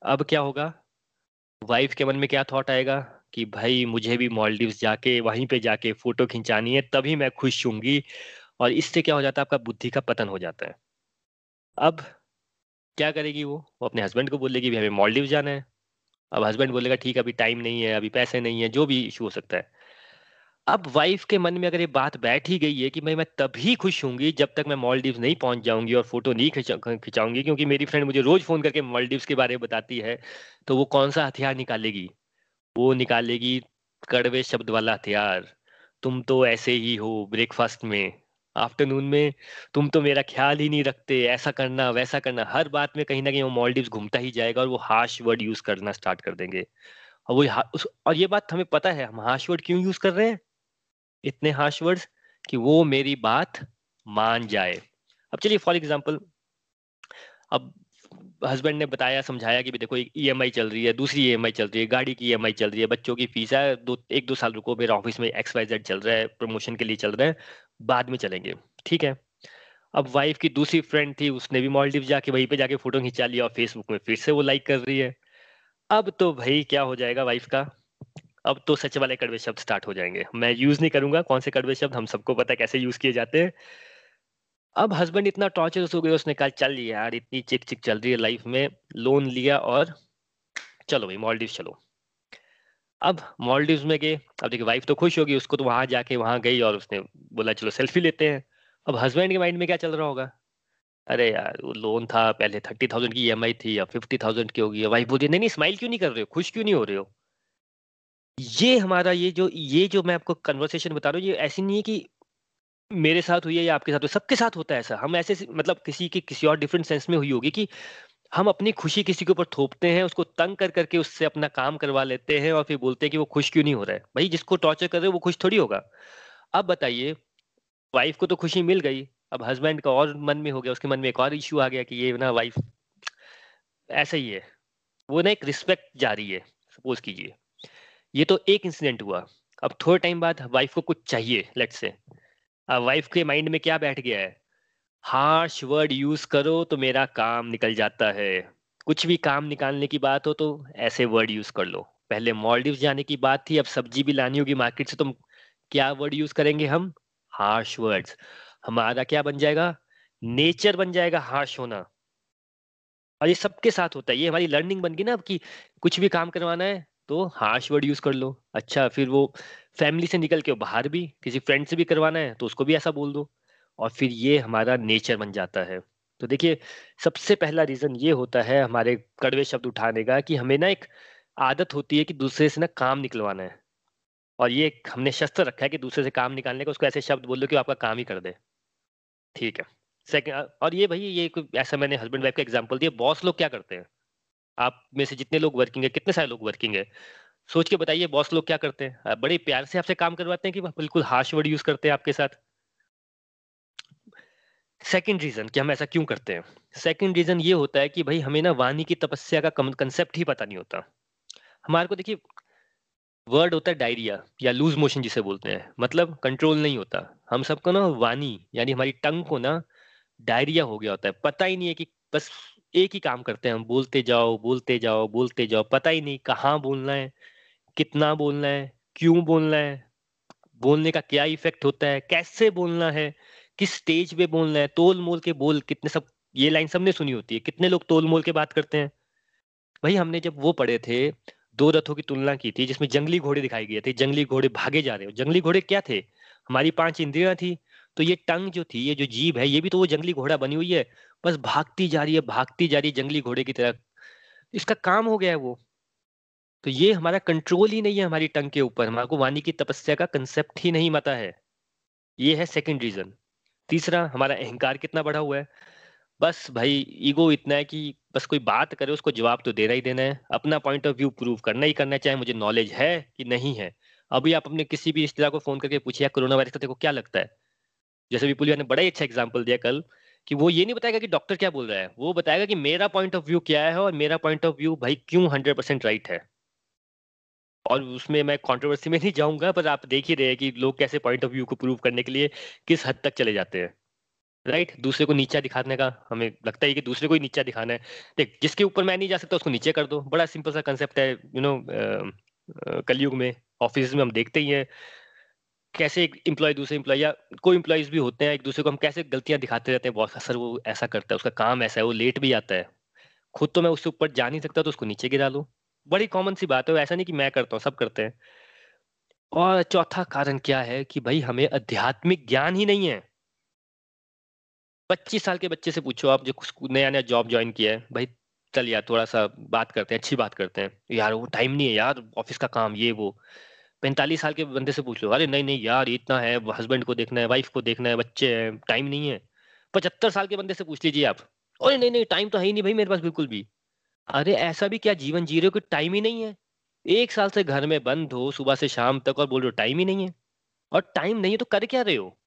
अब क्या होगा? वाइफ के मन में क्या थॉट आएगा कि भाई मुझे भी मॉलडीव्स जाके, वहीं पे जाके फ़ोटो खिंचानी है, तभी मैं खुश हूँगी। और इससे क्या हो जाता है? आपका बुद्धि का पतन हो जाता है। अब क्या करेगी वो? वो अपने हस्बैंड को बोलेगी भी हमें मॉलडीव जाना है। अब हस्बैंड बोलेगा, ठीक है, अभी टाइम नहीं है, अभी पैसे नहीं है। जो भी इशू हो सकता है। अब वाइफ के मन में अगर ये बात बैठ ही गई है कि भाई मैं तभी खुश होंगी जब तक मैं मॉलडीव्स नहीं पहुँच जाऊँगी और फ़ोटो नहीं खिंचाऊँगी, क्योंकि मेरी फ्रेंड मुझे रोज फ़ोन करके मॉलडीव्स के बारे में बताती है। तो वो कौन सा हथियार निकालेगी? वो निकालेगी कड़वे शब्द वाला हथियार। तुम तो ऐसे ही हो ब्रेकफास्ट में। आफ्टरनून में तुम तो मेरा ख्याल ही नहीं रखते। ऐसा करना, वैसा करना। हर बात में कहीं ना कहीं वो मॉलडीव्स घूमता ही जाएगा और वो हार्श वर्ड यूज़ करना स्टार्ट कर देंगे। और वो और ये बात हमें पता है, हम हार्श वर्ड क्यों यूज़ कर रहे हैं? इतने हार्श वर्ड्स कि वो मेरी बात मान जाए। अब चलिए फॉर एग्ज़ाम्पल अब हस्बैंड ने बताया, समझाया कि देखो, एक ईएमआई चल रही है, दूसरी ईएमआई चल रही है, गाड़ी की ईएमआई चल रही है, बच्चों की फ़ीस है, दो, एक, दो साल रुको, मेरे ऑफ़िस में एक्स वाई जेड चल रहा है प्रमोशन के लिए चल रहा है, बाद में चलेंगे। ठीक है? अब वाइफ की दूसरी फ्रेंड थी, उसने भी मॉलडीव जाके वहीं पे जाके फ़ोटो खिंचा लिया और फेसबुक में फिर से वो लाइक कर रही है। अब तो भाई, क्या हो जाएगा वाइफ का? अब तो सच वाले कड़वे शब्द स्टार्ट हो जाएँगे। मैं यूज़ नहीं करूँगा, कौन से कड़वे शब्द हम सबको पता है कैसे यूज़ किए जाते हैं। अब हस्बैंड इतना टॉर्चर हो गया, उसने कहा, चल यार, इतनी चिक चिक चल रही है लाइफ में लोन लिया और चलो भाई मॉलडीव चलो। अब मॉलडीव में गए, अब देखिए वाइफ तो खुश होगी उसको तो वहाँ जाके वहाँ गई और उसने बोला, चलो सेल्फी लेते हैं। अब हस्बैंड के माइंड में क्या चल रहा होगा? अरे यार, वो लोन था, पहले थर्टी थाउज़ेंड की ई थी या फिफ्टी थाउज़ेंड की होगी। वाइफ बोलती नहीं नहीं स्माइल क्यों नहीं कर रहे हो? खुश क्यों नहीं हो रहे हो? ये हमारा, ये जो ये जो मैं आपको कन्वर्सेशन बता रहा हूँ, ये ऐसी नहीं है कि मेरे साथ हुई है या आपके साथ हुई सबके साथ होता है ऐसा। हम ऐसे मतलब किसी के, किसी और डिफरेंट सेंस में हुई होगी कि हम अपनी खुशी किसी के ऊपर थोपते हैं, उसको तंग कर, करके उससे अपना काम करवा लेते हैं और फिर बोलते हैं कि वो खुश क्यों नहीं हो रहा है। भाई, जिसको टॉर्चर कर रहे हो, वो खुश थोड़ी होगा। अब बताइए वाइफ को तो खुशी मिल गई, अब हस्बैंड का और मन में हो गया, उसके मन में एक और इश्यू आ गया कि ये ना वाइफ ऐसा ही है। वो ना एक रिस्पेक्ट जा रही है सपोज़ कीजिए। ये तो एक इंसिडेंट हुआ। अब थोड़े टाइम बाद वाइफ को कुछ चाहिए लेट से अब वाइफ के माइंड में क्या बैठ गया है? हार्श वर्ड यूज़ करो तो मेरा काम निकल जाता है। कुछ भी काम निकालने की बात हो तो ऐसे वर्ड यूज़ कर लो। पहले मॉलडीव जाने की बात थी, अब सब्ज़ी भी लानी होगी मार्केट से तुम क्या वर्ड यूज़ करेंगे हम? हार्श वर्ड्स हमारा क्या बन जाएगा? नेचर बन जाएगा हार्श होना। और ये सबके साथ होता है। ये हमारी लर्निंग बन गई ना अब कि कुछ भी काम करवाना है तो हार्श वर्ड यूज़ कर लो। अच्छा फिर वो फैमिली से निकल के बाहर भी, किसी फ्रेंड से भी करवाना है तो उसको भी ऐसा बोल दो। और फिर ये हमारा नेचर बन जाता है। तो देखिए, सबसे पहला रीजन ये होता है हमारे कड़वे शब्द उठाने का कि हमें ना एक आदत होती है कि दूसरे से ना काम निकलवाना है। और ये हमने शस्त्र रखा है कि दूसरे से काम निकालने का, उसको ऐसे शब्द बोल दो कि आपका काम ही कर दे। ठीक है। सेकंड और ये भाई, ये ऐसा मैंने हस्बैंड वाइफ का एग्जांपल दिया बॉस लोग क्या करते हैं? आप में से जितने लोग वर्किंग है, कितने सारे लोग वर्किंग है? सोच के बताइए बॉस लोग क्या करते हैं? बड़े प्यार से आपसे काम करवाते हैं कि बिल्कुल हार्श वर्ड यूज़ करते हैं आपके साथ? सेकंड रीजन कि हम ऐसा क्यों करते हैं? सेकंड रीजन ये होता है कि भाई, हमें ना वाणी की तपस्या का कंसेप्ट ही पता नहीं होता। हमारे को देखिए वर्ड होता है डायरिया या लूज मोशन जिसे बोलते हैं। मतलब कंट्रोल नहीं होता। हम सबको ना वाणी, यानी हमारी टंग को ना डायरिया हो गया होता है। पता ही नहीं है कि बस एक ही काम करते हैं हम, बोलते जाओ बोलते जाओ बोलते जाओ, पता ही नहीं कहाँ बोलना है, कितना बोलना है, क्यों बोलना है, बोलने का क्या इफ़ेक्ट होता है, कैसे बोलना है, किस स्टेज पे बोलना है तोल मोल के बोल कितने सब, ये लाइन सबने सुनी होती है, कितने लोग तोल मोल के बात करते हैं। भाई हमने जब वो पढ़े थे, दो रथों की तुलना की थी, जिसमें जंगली घोड़े दिखाई गए थे, जंगली घोड़े भागे जा रहे हो जंगली घोड़े क्या थे, हमारी पाँच इंद्रियाँ थी तो ये टंग जो थी, ये जो जीव है, ये भी तो वो जंगली घोड़ा बनी हुई है। बस भागती जा रही है, भागती जा रही है जंगली घोड़े की तरह। इसका काम हो गया है वो। तो ये हमारा कंट्रोल ही नहीं है हमारी टंग के ऊपर। हमारे को वाणी की तपस्या का कंसेप्ट ही नहीं पता है। ये है सेकेंड रीजन तीसरा, हमारा अहंकार कितना बढ़ा हुआ है। बस भाई ईगो इतना है कि बस कोई बात करे, उसको जवाब तो देना ही देना है। अपना पॉइंट ऑफ़ व्यू प्रूव करना ही करना चाहे मुझे नॉलेज है कि नहीं है। अभी आप अपने किसी भी रिश्तेदार को फ़ोन करके पूछिए कोरोना वायरस का देखो क्या लगता है? जैसे विपुल ने बड़ा ही अच्छा एग्ज़ाम्पल दिया कल, कि वो ये नहीं बताएगा कि डॉक्टर क्या बोल रहा है, वो बताएगा कि मेरा पॉइंट ऑफ़ व्यू क्या है और मेरा पॉइंट ऑफ़ व्यू भाई क्यों हंड्रेड परसेंट राइट है। और उसमें मैं कंट्रोवर्सी में नहीं जाऊँगा, पर आप देख ही रहे हैं कि लोग कैसे पॉइंट ऑफ़ व्यू को प्रूव करने के लिए किस हद तक चले जाते हैं। Right right? दूसरे को नीचा दिखाने का हमें लगता है कि दूसरे को ही नीचा दिखाना है। देख, जिसके ऊपर मैं नहीं जा सकता उसको नीचे कर दो। बड़ा सिंपल सा कंसेप्ट है यू नो कलयुग में ऑफ़िस में हम देखते ही हैं। कैसे एक इम्प्लॉय दूसरे इम्प्लॉय या कोई इम्प्लॉयज भी होते हैं, एक दूसरे को हम कैसे गलतियाँ दिखाते रहते हैं बहुत सर वो ऐसा करता है, उसका काम ऐसा है, वो लेट भी आता है। खुद तो मैं उससे ऊपर जा नहीं सकता तो उसको नीचे गिरा लो। बड़ी कॉमन सी बात है, ऐसा नहीं कि मैं करता हूँ, सब करते हैं। और चौथा कारण क्या है कि भाई हमें आध्यात्मिक ज्ञान ही नहीं है। पच्चीस साल के बच्चे से पूछो आप, जो नया नया जॉब ज्वाइन किया है, भाई चल यार, थोड़ा सा बात करते हैं, अच्छी बात करते हैं। यार वो टाइम नहीं है यार ऑफ़िस का काम ये वो। पैंतालीस साल के बंदे से पूछ लो, अरे नहीं नहीं यार इतना है हस्बैंड को देखना है वाइफ को देखना है, बच्चे हैं टाइम नहीं है। पचहत्तर साल के बंदे से पूछ लीजिए आप। अरे नहीं नहीं टाइम तो है ही नहीं भाई मेरे पास बिल्कुल भी। अरे ऐसा भी क्या जीवन जी रहे हो कि टाइम ही नहीं है? एक साल से घर में बंद हो, सुबह से शाम तक और बोल रहे हो टाइम ही नहीं है। और टाइम नहीं है तो कर क्या रहे हो?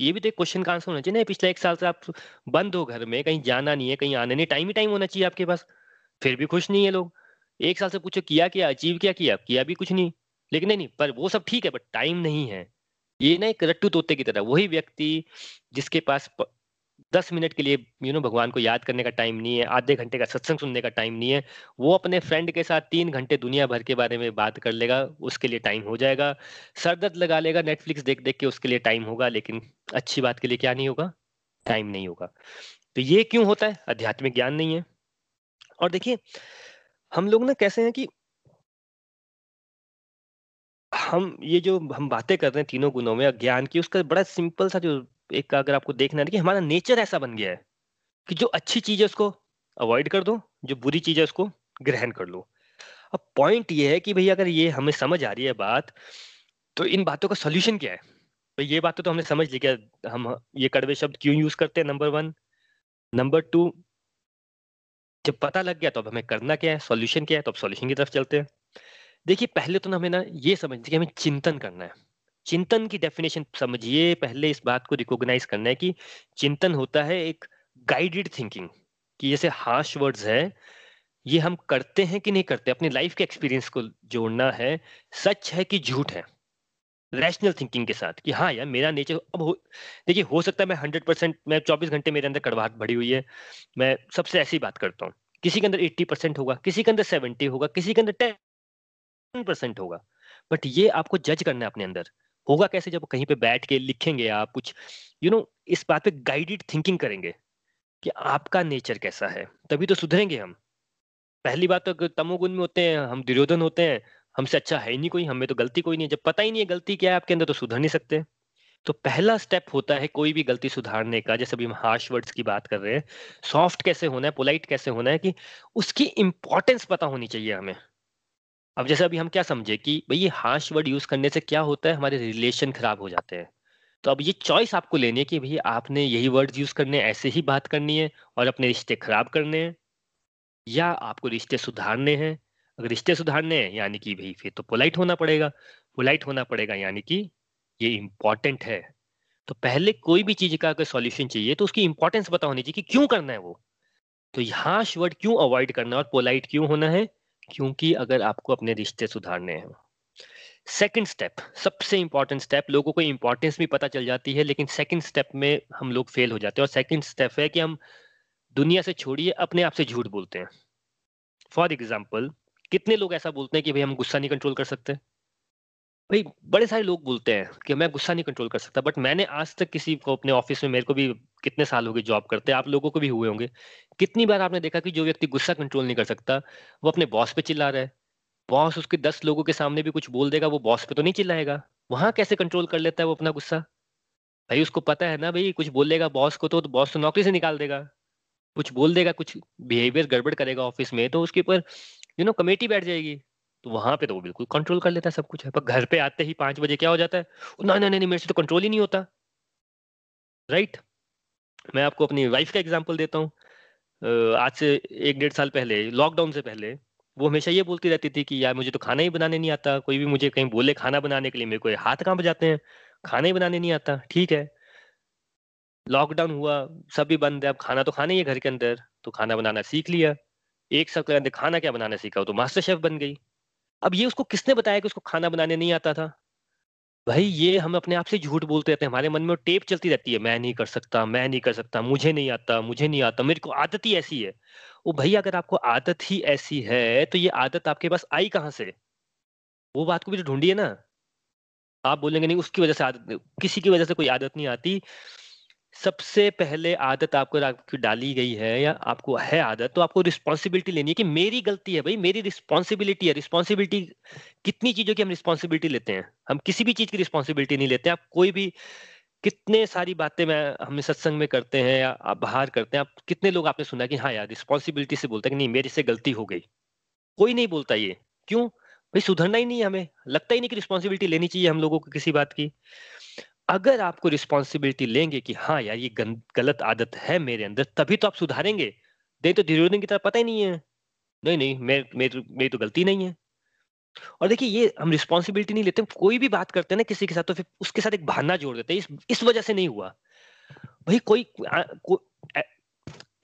ये भी तो एक क्वेश्चन का आंसर होना चाहिए ना, पिछले एक साल से आप बंद हो घर में, कहीं जाना नहीं है, कहीं आना नहीं टाइम ही टाइम होना चाहिए आपके पास। फिर भी खुश नहीं है लोग। एक साल से पूछो, किया क्या अचीव क्या किया? किया भी कुछ नहीं। लेकिन नहीं नहीं, पर वो सब ठीक है बट टाइम नहीं है। ये ना एक रट्टू तोते की तरह, वही व्यक्ति जिसके पास दस मिनट के लिए यू नो भगवान को याद करने का टाइम नहीं है, आधे घंटे का सत्संग सुनने का टाइम नहीं है, वो अपने फ्रेंड के साथ तीन घंटे दुनिया भर के बारे में बात कर लेगा, उसके लिए टाइम हो जाएगा। सरदर्द लगा लेगा नेटफ्लिक्स देख देख के उसके लिए टाइम होगा, लेकिन अच्छी बात के लिए क्या नहीं होगा? टाइम नहीं होगा। तो ये क्यों होता है? आध्यात्मिक ज्ञान नहीं है। और देखिए, हम लोग ना कैसे हैं कि हम, ये जो हम बातें कर रहे हैं तीनों गुणों में ज्ञान की, उसका बड़ा सिंपल सा जो एक अगर आपको देखना है कि हमारा नेचर ऐसा बन गया है कि जो अच्छी चीज़ है उसको अवॉइड कर दो, जो बुरी चीज़ है उसको ग्रहण कर लो। अब पॉइंट ये है कि भाई अगर ये हमें समझ आ रही है बात तो इन बातों का सोल्यूशन क्या है? भाई ये बात तो हमने समझ ली, क्या हम ये कड़वे शब्द क्यों यूज़ करते हैं नंबर वन नंबर टू जब पता लग गया तो अब हमें करना क्या है? सॉल्यूशन क्या है? तो अब सॉल्यूशन की तरफ़ चलते हैं। देखिए, पहले तो ना हमें ना ये समझते कि हमें चिंतन करना है। चिंतन की डेफिनेशन समझिए, पहले इस बात को रिकॉग्नाइज करना है कि चिंतन होता है एक गाइडेड थिंकिंग कि जैसे हार्श वर्ड्स है, ये हम करते हैं कि नहीं करते, अपनी लाइफ के एक्सपीरियंस को जोड़ना है, सच है कि झूठ है। रैशनल थिंकिंग के साथ कि हाँ यार, मेरा नेचर अब हो, देखिए, हो सकता है मैं हंड्रेड परसेंट मैं चौबीस घंटे मेरे अंदर कड़वाहट बढ़ी हुई है, मैं सबसे ऐसी बात करता हूँ। किसी के अंदर एट्टी परसेंट होगा, किसी के अंदर सेवेंटी होगा, किसी के अंदर टेन परसेंट होगा। बट ये आपको जज करना है अपने अंदर। होगा कैसे जब कहीं पे बैठ के लिखेंगे आप कुछ यू नो इस बात पे गाइडेड थिंकिंग करेंगे कि आपका नेचर कैसा है। तभी तो सुधरेंगे हम। पहली बात तो तमोगुण में होते हैं, हम दुर्योधन होते हैं, हमसे अच्छा है ही नहीं कोई, हमें तो गलती कोई नहीं है। जब पता ही नहीं है गलती क्या है आपके अंदर तो सुधर नहीं सकते। तो पहला स्टेप होता है कोई भी गलती सुधारने का, जैसे अभी हम हार्श वर्ड्स की बात कर रहे हैं। सॉफ्ट कैसे होना है पोलाइट कैसे होना है कि उसकी इंपॉर्टेंस पता होनी चाहिए हमें। अब जैसे अभी हम क्या समझे कि भाई ये हार्श वर्ड यूज़ करने से क्या होता है? हमारे रिलेशन खराब हो जाते हैं। तो अब ये चॉइस आपको लेनी है कि भाई आपने यही वर्ड्स यूज़ करने ऐसे ही बात करनी है और अपने रिश्ते खराब करने हैं या आपको रिश्ते सुधारने हैं। अगर रिश्ते सुधारने हैं, यानी कि भाई फिर तो पोलाइट होना पड़ेगा। पोलाइट होना पड़ेगा, यानी कि ये इंपॉर्टेंट है। तो पहले कोई भी चीज़ का अगर सॉल्यूशन चाहिए तो उसकी इंपॉर्टेंस पता होनी चाहिए कि क्यों करना है वो? तो हार्श वर्ड क्यों अवॉइड करना है और पोलाइट क्यों होना है? क्योंकि अगर आपको अपने रिश्ते सुधारने हैं। सेकंड स्टेप सबसे इंपॉर्टेंट स्टेप लोगों को इंपॉर्टेंस भी पता चल जाती है, लेकिन सेकंड स्टेप में हम लोग फेल हो जाते हैं। और सेकंड स्टेप है कि हम दुनिया से छोड़िए, अपने आप से झूठ बोलते हैं। फॉर एग्ज़ाम्पल कितने लोग ऐसा बोलते हैं कि भाई हम गुस्सा नहीं कंट्रोल कर सकते? भाई बड़े सारे लोग बोलते हैं कि मैं गुस्सा नहीं कंट्रोल कर सकता बट मैंने आज तक किसी को अपने ऑफ़िस में मेरे को भी कितने साल हो गए जॉब करते आप लोगों को भी हुए होंगे। कितनी बार आपने देखा कि जो व्यक्ति गुस्सा कंट्रोल नहीं कर सकता वो अपने बॉस पे चिल्ला रहा है? बॉस उसके दस लोगों के सामने भी कुछ बोल देगा वो बॉस पे तो नहीं चिल्लाएगा। वहाँ कैसे कंट्रोल कर लेता है वो अपना गुस्सा? भाई उसको पता है ना भाई कुछ बोलेगा बॉस को तो, तो बॉस तो नौकरी से निकाल देगा। कुछ बोल देगा कुछ बिहेवियर गड़बड़ करेगा ऑफ़िस में तो उसके ऊपर यू नो कमेटी बैठ जाएगी। तो वहाँ पे तो वो बिल्कुल कंट्रोल कर लेता है सब कुछ। है पर घर पे आते ही पाँच बजे क्या हो जाता है? ना नहीं नहीं, मेरे से तो कंट्रोल ही नहीं होता। राइट मैं आपको अपनी वाइफ का एग्ज़ाम्पल देता हूँ। आज से एक डेढ़ साल पहले लॉकडाउन से पहले, वो हमेशा ये बोलती रहती थी कि, यार, मुझे तो खाना ही बनाने नहीं आता। कोई भी मुझे कहीं बोले खाना बनाने के लिए, मेरे को हाथ कहाँ बजाते हैं? खाना ही बनाने नहीं आता। ठीक है। लॉकडाउन हुआ, सब भी बंद है। अब खाना तो खाना ही है घर के अंदर। तो खाना बनाना सीख लिया। एक साल के अंदर खाना क्या बनाना सीखा? तो मास्टर शेफ बन गई। अब ये उसको किसने बताया कि उसको खाना बनाने नहीं आता था? भाई, ये हम अपने आप से झूठ बोलते रहते हैं। हमारे मन में टेप चलती रहती है, मैं नहीं कर सकता, मैं नहीं कर सकता, मुझे नहीं आता, मुझे नहीं आता, मेरे को आदत ही ऐसी है। वो भाई, अगर आपको आदत ही ऐसी है तो ये आदत आपके पास आई कहाँ से? वो बात को भी तो ढूंढिए ना। आप बोलेंगे नहीं, उसकी वजह से आदत, किसी की वजह से कोई आदत नहीं आती। सबसे पहले आदत आपको आपकी डाली गई है या आपको है आदत तो आपको रिस्पॉन्सिबिलिटी लेनी है कि मेरी गलती है भाई, मेरी रिस्पॉन्सिबिलिटी है। रिस्पॉन्सिबिलिटी कितनी चीज़ों की हम रिस्पॉन्सिबिलिटी लेते हैं? हम किसी भी चीज़ की रिस्पॉन्सिबिलिटी नहीं लेते। आप कोई भी, कितने सारी बातें मैं हम सत्संग में करते हैं या आप बाहर करते हैं, आप कितने लोग आपने सुना कि हाँ यार रिस्पॉन्सिबिलिटी से बोलते हैं कि नहीं, मेरे से गलती हो गई। कोई नहीं बोलता ये। क्यों? भाई सुधरना ही नहीं है हमें। लगता ही नहीं कि रिस्पॉन्सिबिलिटी लेनी चाहिए हम लोगों को किसी बात की। अगर आपको रिस्पॉन्सिबिलिटी लेंगे कि हाँ यार ये गलत आदत है मेरे अंदर तभी तो आप सुधारेंगे। नहीं तो दुर्योधन की तरह पता ही नहीं है। नहीं नहीं मेरी मेरी मेरी तो गलती नहीं है। और देखिए ये हम रिस्पॉन्सिबिलिटी नहीं लेते कोई भी बात करते हैं ना किसी के साथ तो फिर उसके साथ एक बहाना जोड़ देते हैं। इस इस वजह से नहीं हुआ। भाई कोई आ, को, आ,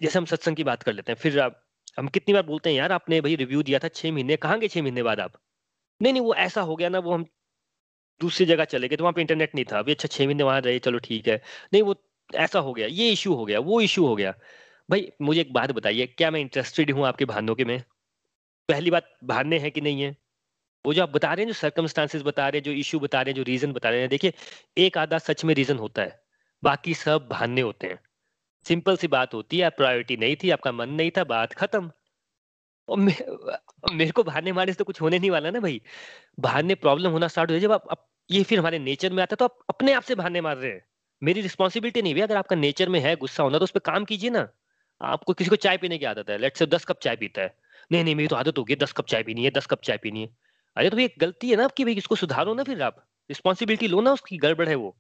जैसे हम सत्संग की बात कर लेते हैं फिर आप हम कितनी बार बोलते हैं यार आपने भाई रिव्यू दिया था छह महीने कहाँ गए छह महीने बाद आप? नहीं नहीं वो ऐसा हो गया ना वो हम दूसरी जगह चले गए तो वहाँ पे इंटरनेट नहीं था। अभी अच्छा छह महीने वहाँ रहे, चलो ठीक है। नहीं, वो ऐसा हो गया, ये इशू हो गया, वो इशू हो गया। भाई, मुझे एक बात बताइए, क्या मैं इंटरेस्टेड हूँ आपके बहानों के में? पहली बात, बहाने हैं कि नहीं है? वो जो आप बता रहे हैं, जो सर्कमस्टांसिस बता रहे हैं, जो इश्यू बता रहे हैं, जो रीजन बता रहे हैं, देखिए, एक आधा सच में रीजन होता है, बाकी सब बहाने होते हैं। सिंपल सी बात होती है प्रायोरिटी नहीं थी, आपका मन नहीं था, बात खत्म। और मेरे को बहाने मारने से तो कुछ होने नहीं वाला ना भाई। बहाने प्रॉब्लम होना स्टार्ट हो जाए जब आप, ये फिर हमारे नेचर में आता है तो आप अपने आप से बहाने मार रहे हैं। मेरी रिस्पॉन्सिबिलिटी नहीं है अगर आपका नेचर में है गुस्सा होना तो उस पर काम कीजिए ना। आपको किसी को चाय पीने की आदत है लेट से दस कप चाय पीता है। नहीं नहीं मेरी तो आदत होगी दस कप चाय पीनी है दस कप चाय पीनी है। अरे तो भाई गलती है ना आपकी भाई इसको सुधारो ना फिर आप। रिस्पॉन्सिबिलिटी लो ना उसकी गड़बड़ है वो।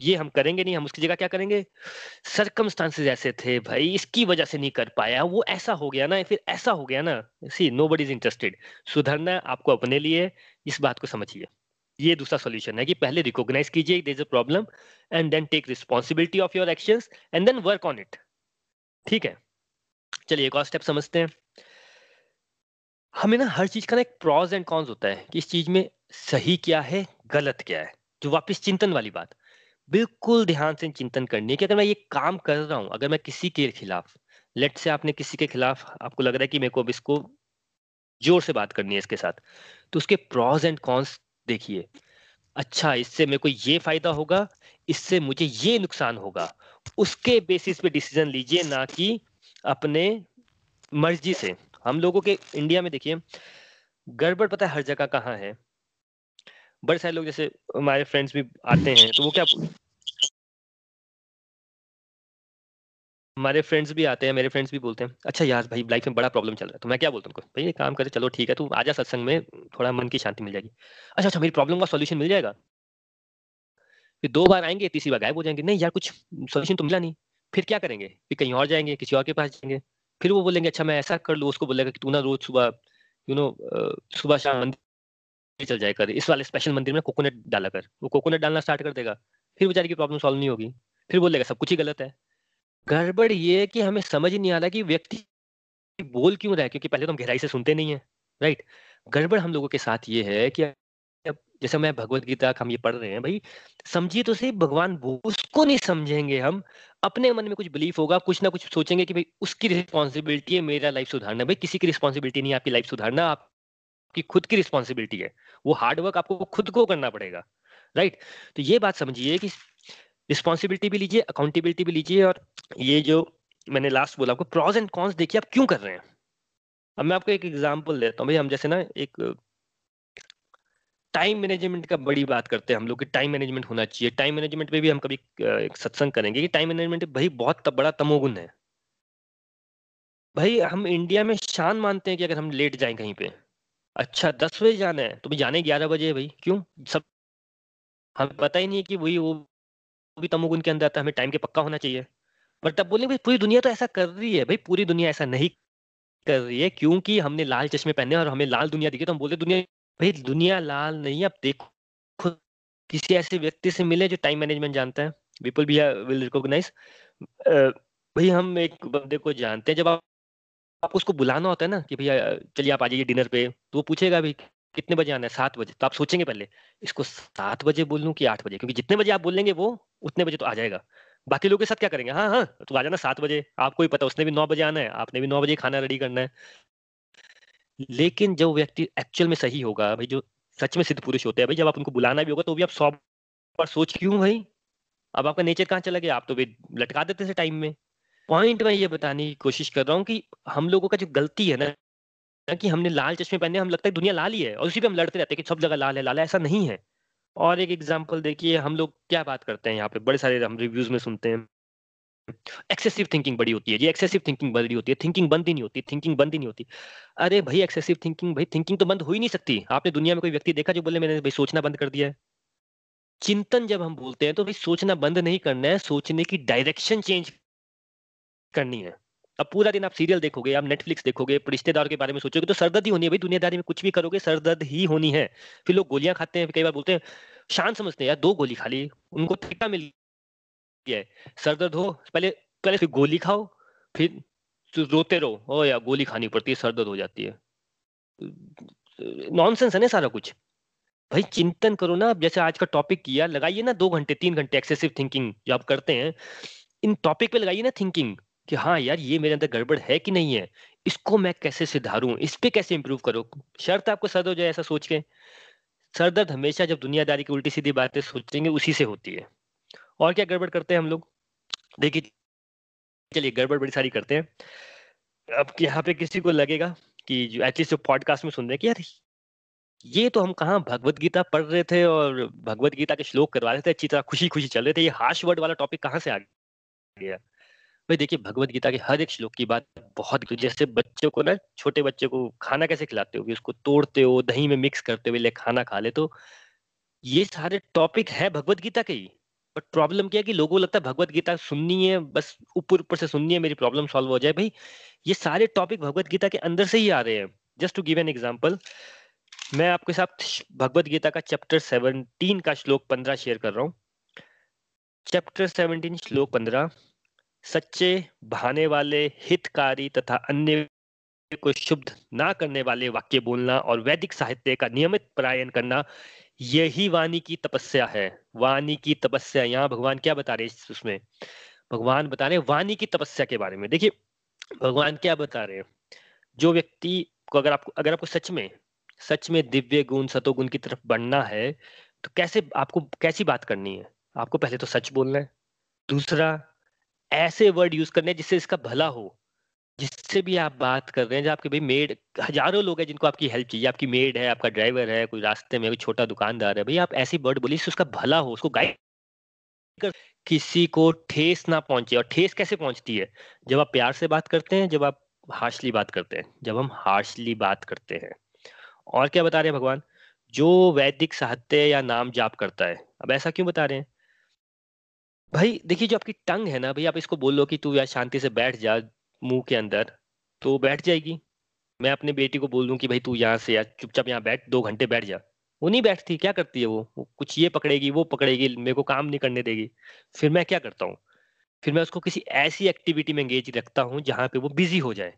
ये हम करेंगे नहीं, हम उसकी जगह क्या करेंगे? सरकमस्टांसेस ऐसे थे भाई, इसकी वजह से नहीं कर पाया, वो ऐसा हो गया ना, फिर ऐसा हो गया ना। See nobody is interested सुधरना आपको अपने लिए, इस बात को समझिए। ये दूसरा सोल्यूशन है कि पहले रिकॉग्नाइज कीजिए there a problem and then take responsibility of your action and then work on it ठीक है? चलिए एक और स्टेप समझते हैं। हमें ना हर चीज़ का ना एक प्रॉज एंड कॉन्स होता है कि इस चीज़ में सही क्या है, गलत क्या है। जो वापस चिंतन वाली बात। बिल्कुल ध्यान से चिंतन करनी है कि अगर मैं ये काम कर रहा हूँ, अगर मैं किसी के खिलाफ लेट से आपने किसी के खिलाफ, आपको लग रहा है कि मेरे को अब इसको ज़ोर से बात करनी है इसके साथ तो उसके प्रॉज एंड कॉन्स देखिए। अच्छा इससे मेरे को ये फ़ायदा होगा, इससे मुझे ये नुकसान होगा। उसके बेसिस पे डिसीज़न लीजिए ना कि अपने मर्ज़ी से। हम लोगों के इंडिया में देखिए, गड़बड़ पता है हर जगह कहाँ है? बड़े सारे लोग जैसे हमारे फ्रेंड्स भी आते हैं तो वो क्या हमारे फ्रेंड्स भी आते हैं, मेरे फ्रेंड्स भी बोलते हैं अच्छा यार भाई लाइफ में बड़ा प्रॉब्लम चल रहा है। तो मैं क्या बोलता हूँ भाई ये काम करे, चलो ठीक है, तू आजा सत्संग में, थोड़ा मन की शांति मिल जाएगी। अच्छा अच्छा मेरी प्रॉब्लम का सोल्यूशन मिल जाएगा? फिर दो बार आएँगे, तीसरी बार गायब हो जाएँगे। नहीं यार, कुछ सोल्यूशन तो मिला नहीं। फिर क्या करेंगे? फिर कहीं और जाएँगे, किसी और के पास जाएँगे। फिर वो बोलेंगे अच्छा मैं ऐसा कर लूँ, उसको बोलेगा कि, तू ना रोज सुबह यू नो सुबह शाम चल जाए कर। इस वाले स्पेशल मंदिर में कोकोनट डाला कर। वो कोकोनट डालना स्टार्ट कर देगा। फिर बेचारी की प्रॉब्लम सॉल्व नहीं होगी। फिर बोलेगा सब कुछ ही गलत है। गड़बड़ ये है कि हमें समझ ही नहीं आ रहा कि व्यक्ति बोल क्यों रहा है? क्योंकि पहले तो हम गहराई से सुनते नहीं है। राइट गड़बड़ हम लोगों के साथ ये है कि जैसे मैं भगवत गीता हम ये पढ़ रहे हैं, भाई, समझिए तो सही, भगवान उसको नहीं समझेंगे हम। अपने मन में कुछ बिलीफ होगा, कुछ ना कुछ सोचेंगे कि भाई उसकी रिस्पॉन्सिबिलिटी है मेरा लाइफ सुधारना। भाई, किसी की रिस्पॉन्सिबिलिटी नहीं आपकी लाइफ सुधारना। आपकी खुद की रिस्पॉन्सिबिलिटी है। वो हार्डवर्क आपको खुद को करना पड़ेगा राइट तो ये बात समझिए कि रिस्पॉन्सिबिलिटी भी लीजिए अकाउंटेबिलिटी भी लीजिए और ये जो मैंने लास्ट बोला आपको प्रॉज एंड कॉन्स देखिए आप क्यों कर रहे हैं। अब मैं आपको एक एग्जांपल देता हूँ भाई, हम जैसे ना एक टाइम मैनेजमेंट का बड़ी बात करते हैं हम लोग कि टाइम मैनेजमेंट होना चाहिए। टाइम मैनेजमेंट पे भी हम कभी एक सत्संग करेंगे कि टाइम मैनेजमेंट भाई बहुत बड़ा तमोगुण है। भाई हम इंडिया में शान मानते हैं कि अगर हम लेट जाएँ कहीं पे अच्छा दस बजे जाना है? तो जाने ग्यारह बजे भाई? क्यों? सब हमें पता ही नहीं है कि वही, वो भी तमोगुण के अंदर आता है, हमें टाइम के पक्का होना चाहिए। बट तब बोले भाई, पूरी दुनिया तो ऐसा कर रही है। भाई, पूरी दुनिया ऐसा नहीं कर रही है, क्योंकि हमने लाल चश्मे पहने और हमें लाल दुनिया दिखी तो हम बोलते दुनिया, भाई, दुनिया लाल नहीं है। अब देखो किसी ऐसे व्यक्ति से मिले जो टाइम मैनेजमेंट जानता है। पीपल भी विल रिकॉग्नाइज भाई, हम एक बंदे को जानते हैं, जब आप आपको उसको बुलाना होता है ना कि भैया, चलिए आप आ जाइए डिनर पे। तो वो पूछेगा भाई कितने बजे आना है? सात बजे। तो आप सोचेंगे पहले, इसको सात बजे बोल लूँ कि आठ बजे? क्योंकि जितने बजे आप बोलेंगे वो, उतने बजे तो आ जाएगा। बाकी लोगों के साथ क्या करेंगे? हाँ हाँ तो आ जाना सात बजे। आपको ही पता, उसने भी नौ बजे आना है, आपने भी नौ बजे खाना रेडी करना है। लेकिन जो व्यक्ति एक्चुअल में सही होगा, भाई जो सच में सिद्ध पुरुष होते हैं, भाई जब आप उनको बुलाना भी होगा तो भी आप सौ पर सोच, क्यों भाई? अब आपका नेचर कहाँ चला गया? आप तो भी लटका देते थे टाइम में। पॉइंट मैं ये बताने की कोशिश कर रहा हूँ कि हम लोगों का जो गलती है ना, कि हमने लाल चश्मे पहने हम लगता है दुनिया लाल ही है और उसी पे हम लड़ते रहते हैं कि सब जगह लाल है लाल है, ऐसा नहीं है। और एक एग्ज़ाम्पल देखिए, हम लोग क्या बात करते हैं यहाँ पे? बड़े सारे हम रिव्यूज़ में सुनते हैं। एक्सेसिव थिंकिंग बड़ी होती है जी एक्सेसिव थिंकिंग बड़ी होती है। थिंकिंग बंद ही नहीं होती थिंकिंग बंद ही नहीं होती। अरे भाई एक्सेसिव थिंकिंग भाई थिंकिंग तो बंद हो ही नहीं सकती। आपने दुनिया में कोई व्यक्ति देखा जो बोले, मैंने भाई सोचना बंद कर दिया है। चिंतन जब हम बोलते हैं तो भाई सोचना बंद नहीं करना है, सोचने की डायरेक्शन चेंज करनी है। अब पूरा दिन आप सीरियल देखोगे, आप नेटफ्लिक्स देखोगे रिश्तेदार के बारे में सोचोगे तो सरदर्द ही होनी है भाई, दुनियादारी में कुछ भी करोगे, सरदर्द ही होनी है। फिर लोग गोलियाँ खाते हैं कई बार बोलते हैं, शांत समझते हैं, यार, दो गोली खा ली, उनको तरीका मिल गया सरदर्द हो, पहले पहले फिर गोली खाओ, फिर रोते रहो, ओ यार, गोली खानी पड़ती है, सरदर्द हो जाती है। नॉनसेंस है ना सारा कुछ। भाई, चिंतन करो ना जैसे आज का टॉपिक किया, लगाइए ना दो घंटे, तीन घंटे एक्सेसिव थिंकिंग जो आप करते हैं, इन टॉपिक पे लगाइए ना थिंकिंग कि हाँ यार, ये मेरे अंदर गड़बड़ है कि नहीं है? इसको मैं कैसे सुधारूं? इस पे कैसे इंप्रूव करो? शर्त आपको सर हो जाए ऐसा सोच के। सर दर्द हमेशा जब दुनियादारी की उल्टी सीधी बातें सोचेंगे, उसी से होती है। और क्या गड़बड़ करते हैं हम लोग? देखिए, चलिए गड़बड़ बड़ी सारी करते हैं। अब यहाँ पे किसी को लगेगा कि जो एटलीस्ट जो पॉडकास्ट में सुन रहे हैं कि यार, ये तो हम कहाँ भगवत गीता पढ़ रहे थे और भगवत गीता के श्लोक करवा रहे थे, अच्छी तरह खुशी खुशी चल रहे थे। ये हार्श वर्ड वाला टॉपिक कहाँ से आ गया? भाई देखिए, भगवत गीता के हर एक श्लोक की बात बहुत जैसे बच्चों को ना, छोटे बच्चे को खाना कैसे खिलाते हो? कि उसको तोड़ते हो, दही में मिक्स करते हुए खाना खा ले। तो ये सारे टॉपिक है भगवत गीता के ही। बट प्रॉब्लम क्या है कि लोगों को लगता है भगवत गीता सुननी है, बस ऊपर ऊपर से सुननी है, मेरी प्रॉब्लम सॉल्व हो जाए। भाई, ये सारे टॉपिक भगवत गीता के अंदर से ही आ रहे हैं। Just to give an example मैं आपके साथ भगवत गीता का चैप्टर सेवनटीन का श्लोक पंद्रह शेयर कर रहा हूँ। चैप्टर सेवनटीन श्लोक पंद्रह। सच्चे भाने वाले, हितकारी तथा अन्य को शुद्ध ना करने वाले वाक्य बोलना और वैदिक साहित्य का नियमित परायण करना, यही वाणी की तपस्या है। वाणी की तपस्या, यहाँ भगवान क्या बता रहे हैं उसमें? भगवान बता रहे वाणी की तपस्या के बारे में। देखिए, भगवान क्या बता रहे हैं? जो व्यक्ति को अगर आपको अगर आपको सच में सच में दिव्य गुण, सतोगुण की तरफ़ बढ़ना है तो कैसे आपको, कैसी बात करनी है? आपको पहले तो सच बोलना है। दूसरा ऐसे वर्ड यूज़ करने जिससे इसका भला हो। जिससे भी आप बात कर रहे हैं, जो आपके भाई मेड हज़ारों लोग हैं जिनको आपकी हेल्प चाहिए। आपकी मेड है, आपका ड्राइवर है, कोई रास्ते में, कोई छोटा दुकानदार है, भाई आप ऐसी वर्ड बोलिए उसका भला हो, उसको गाइड कर किसी को ठेस ना पहुँचे। और ठेस कैसे पहुँचती है? जब आप प्यार से बात करते हैं, जब आप हार्शली बात करते हैं, जब हम हार्शली बात करते हैं। और क्या बता रहे हैं भगवान? जो वैदिक साहित्य या नाम जाप करता है। अब ऐसा क्यों बता रहे हैं? भाई देखिए जो आपकी टंग है ना भाई आप इसको बोलो कि तू यार शांति से बैठ जा मुँह के अंदर तो बैठ जाएगी। मैं अपने बेटी को बोल दूँ कि भाई तू यहाँ से यार चुपचाप यहाँ बैठ दो घंटे बैठ जा। वो नहीं बैठती क्या करती है वो, कुछ ये पकड़ेगी वो पकड़ेगी मेरे को काम नहीं करने देगी। फिर मैं क्या करता हूँ? फिर मैं उसको किसी ऐसी एक्टिविटी में एंगेज रखता हूँ जहाँ पे वो बिज़ी हो जाए।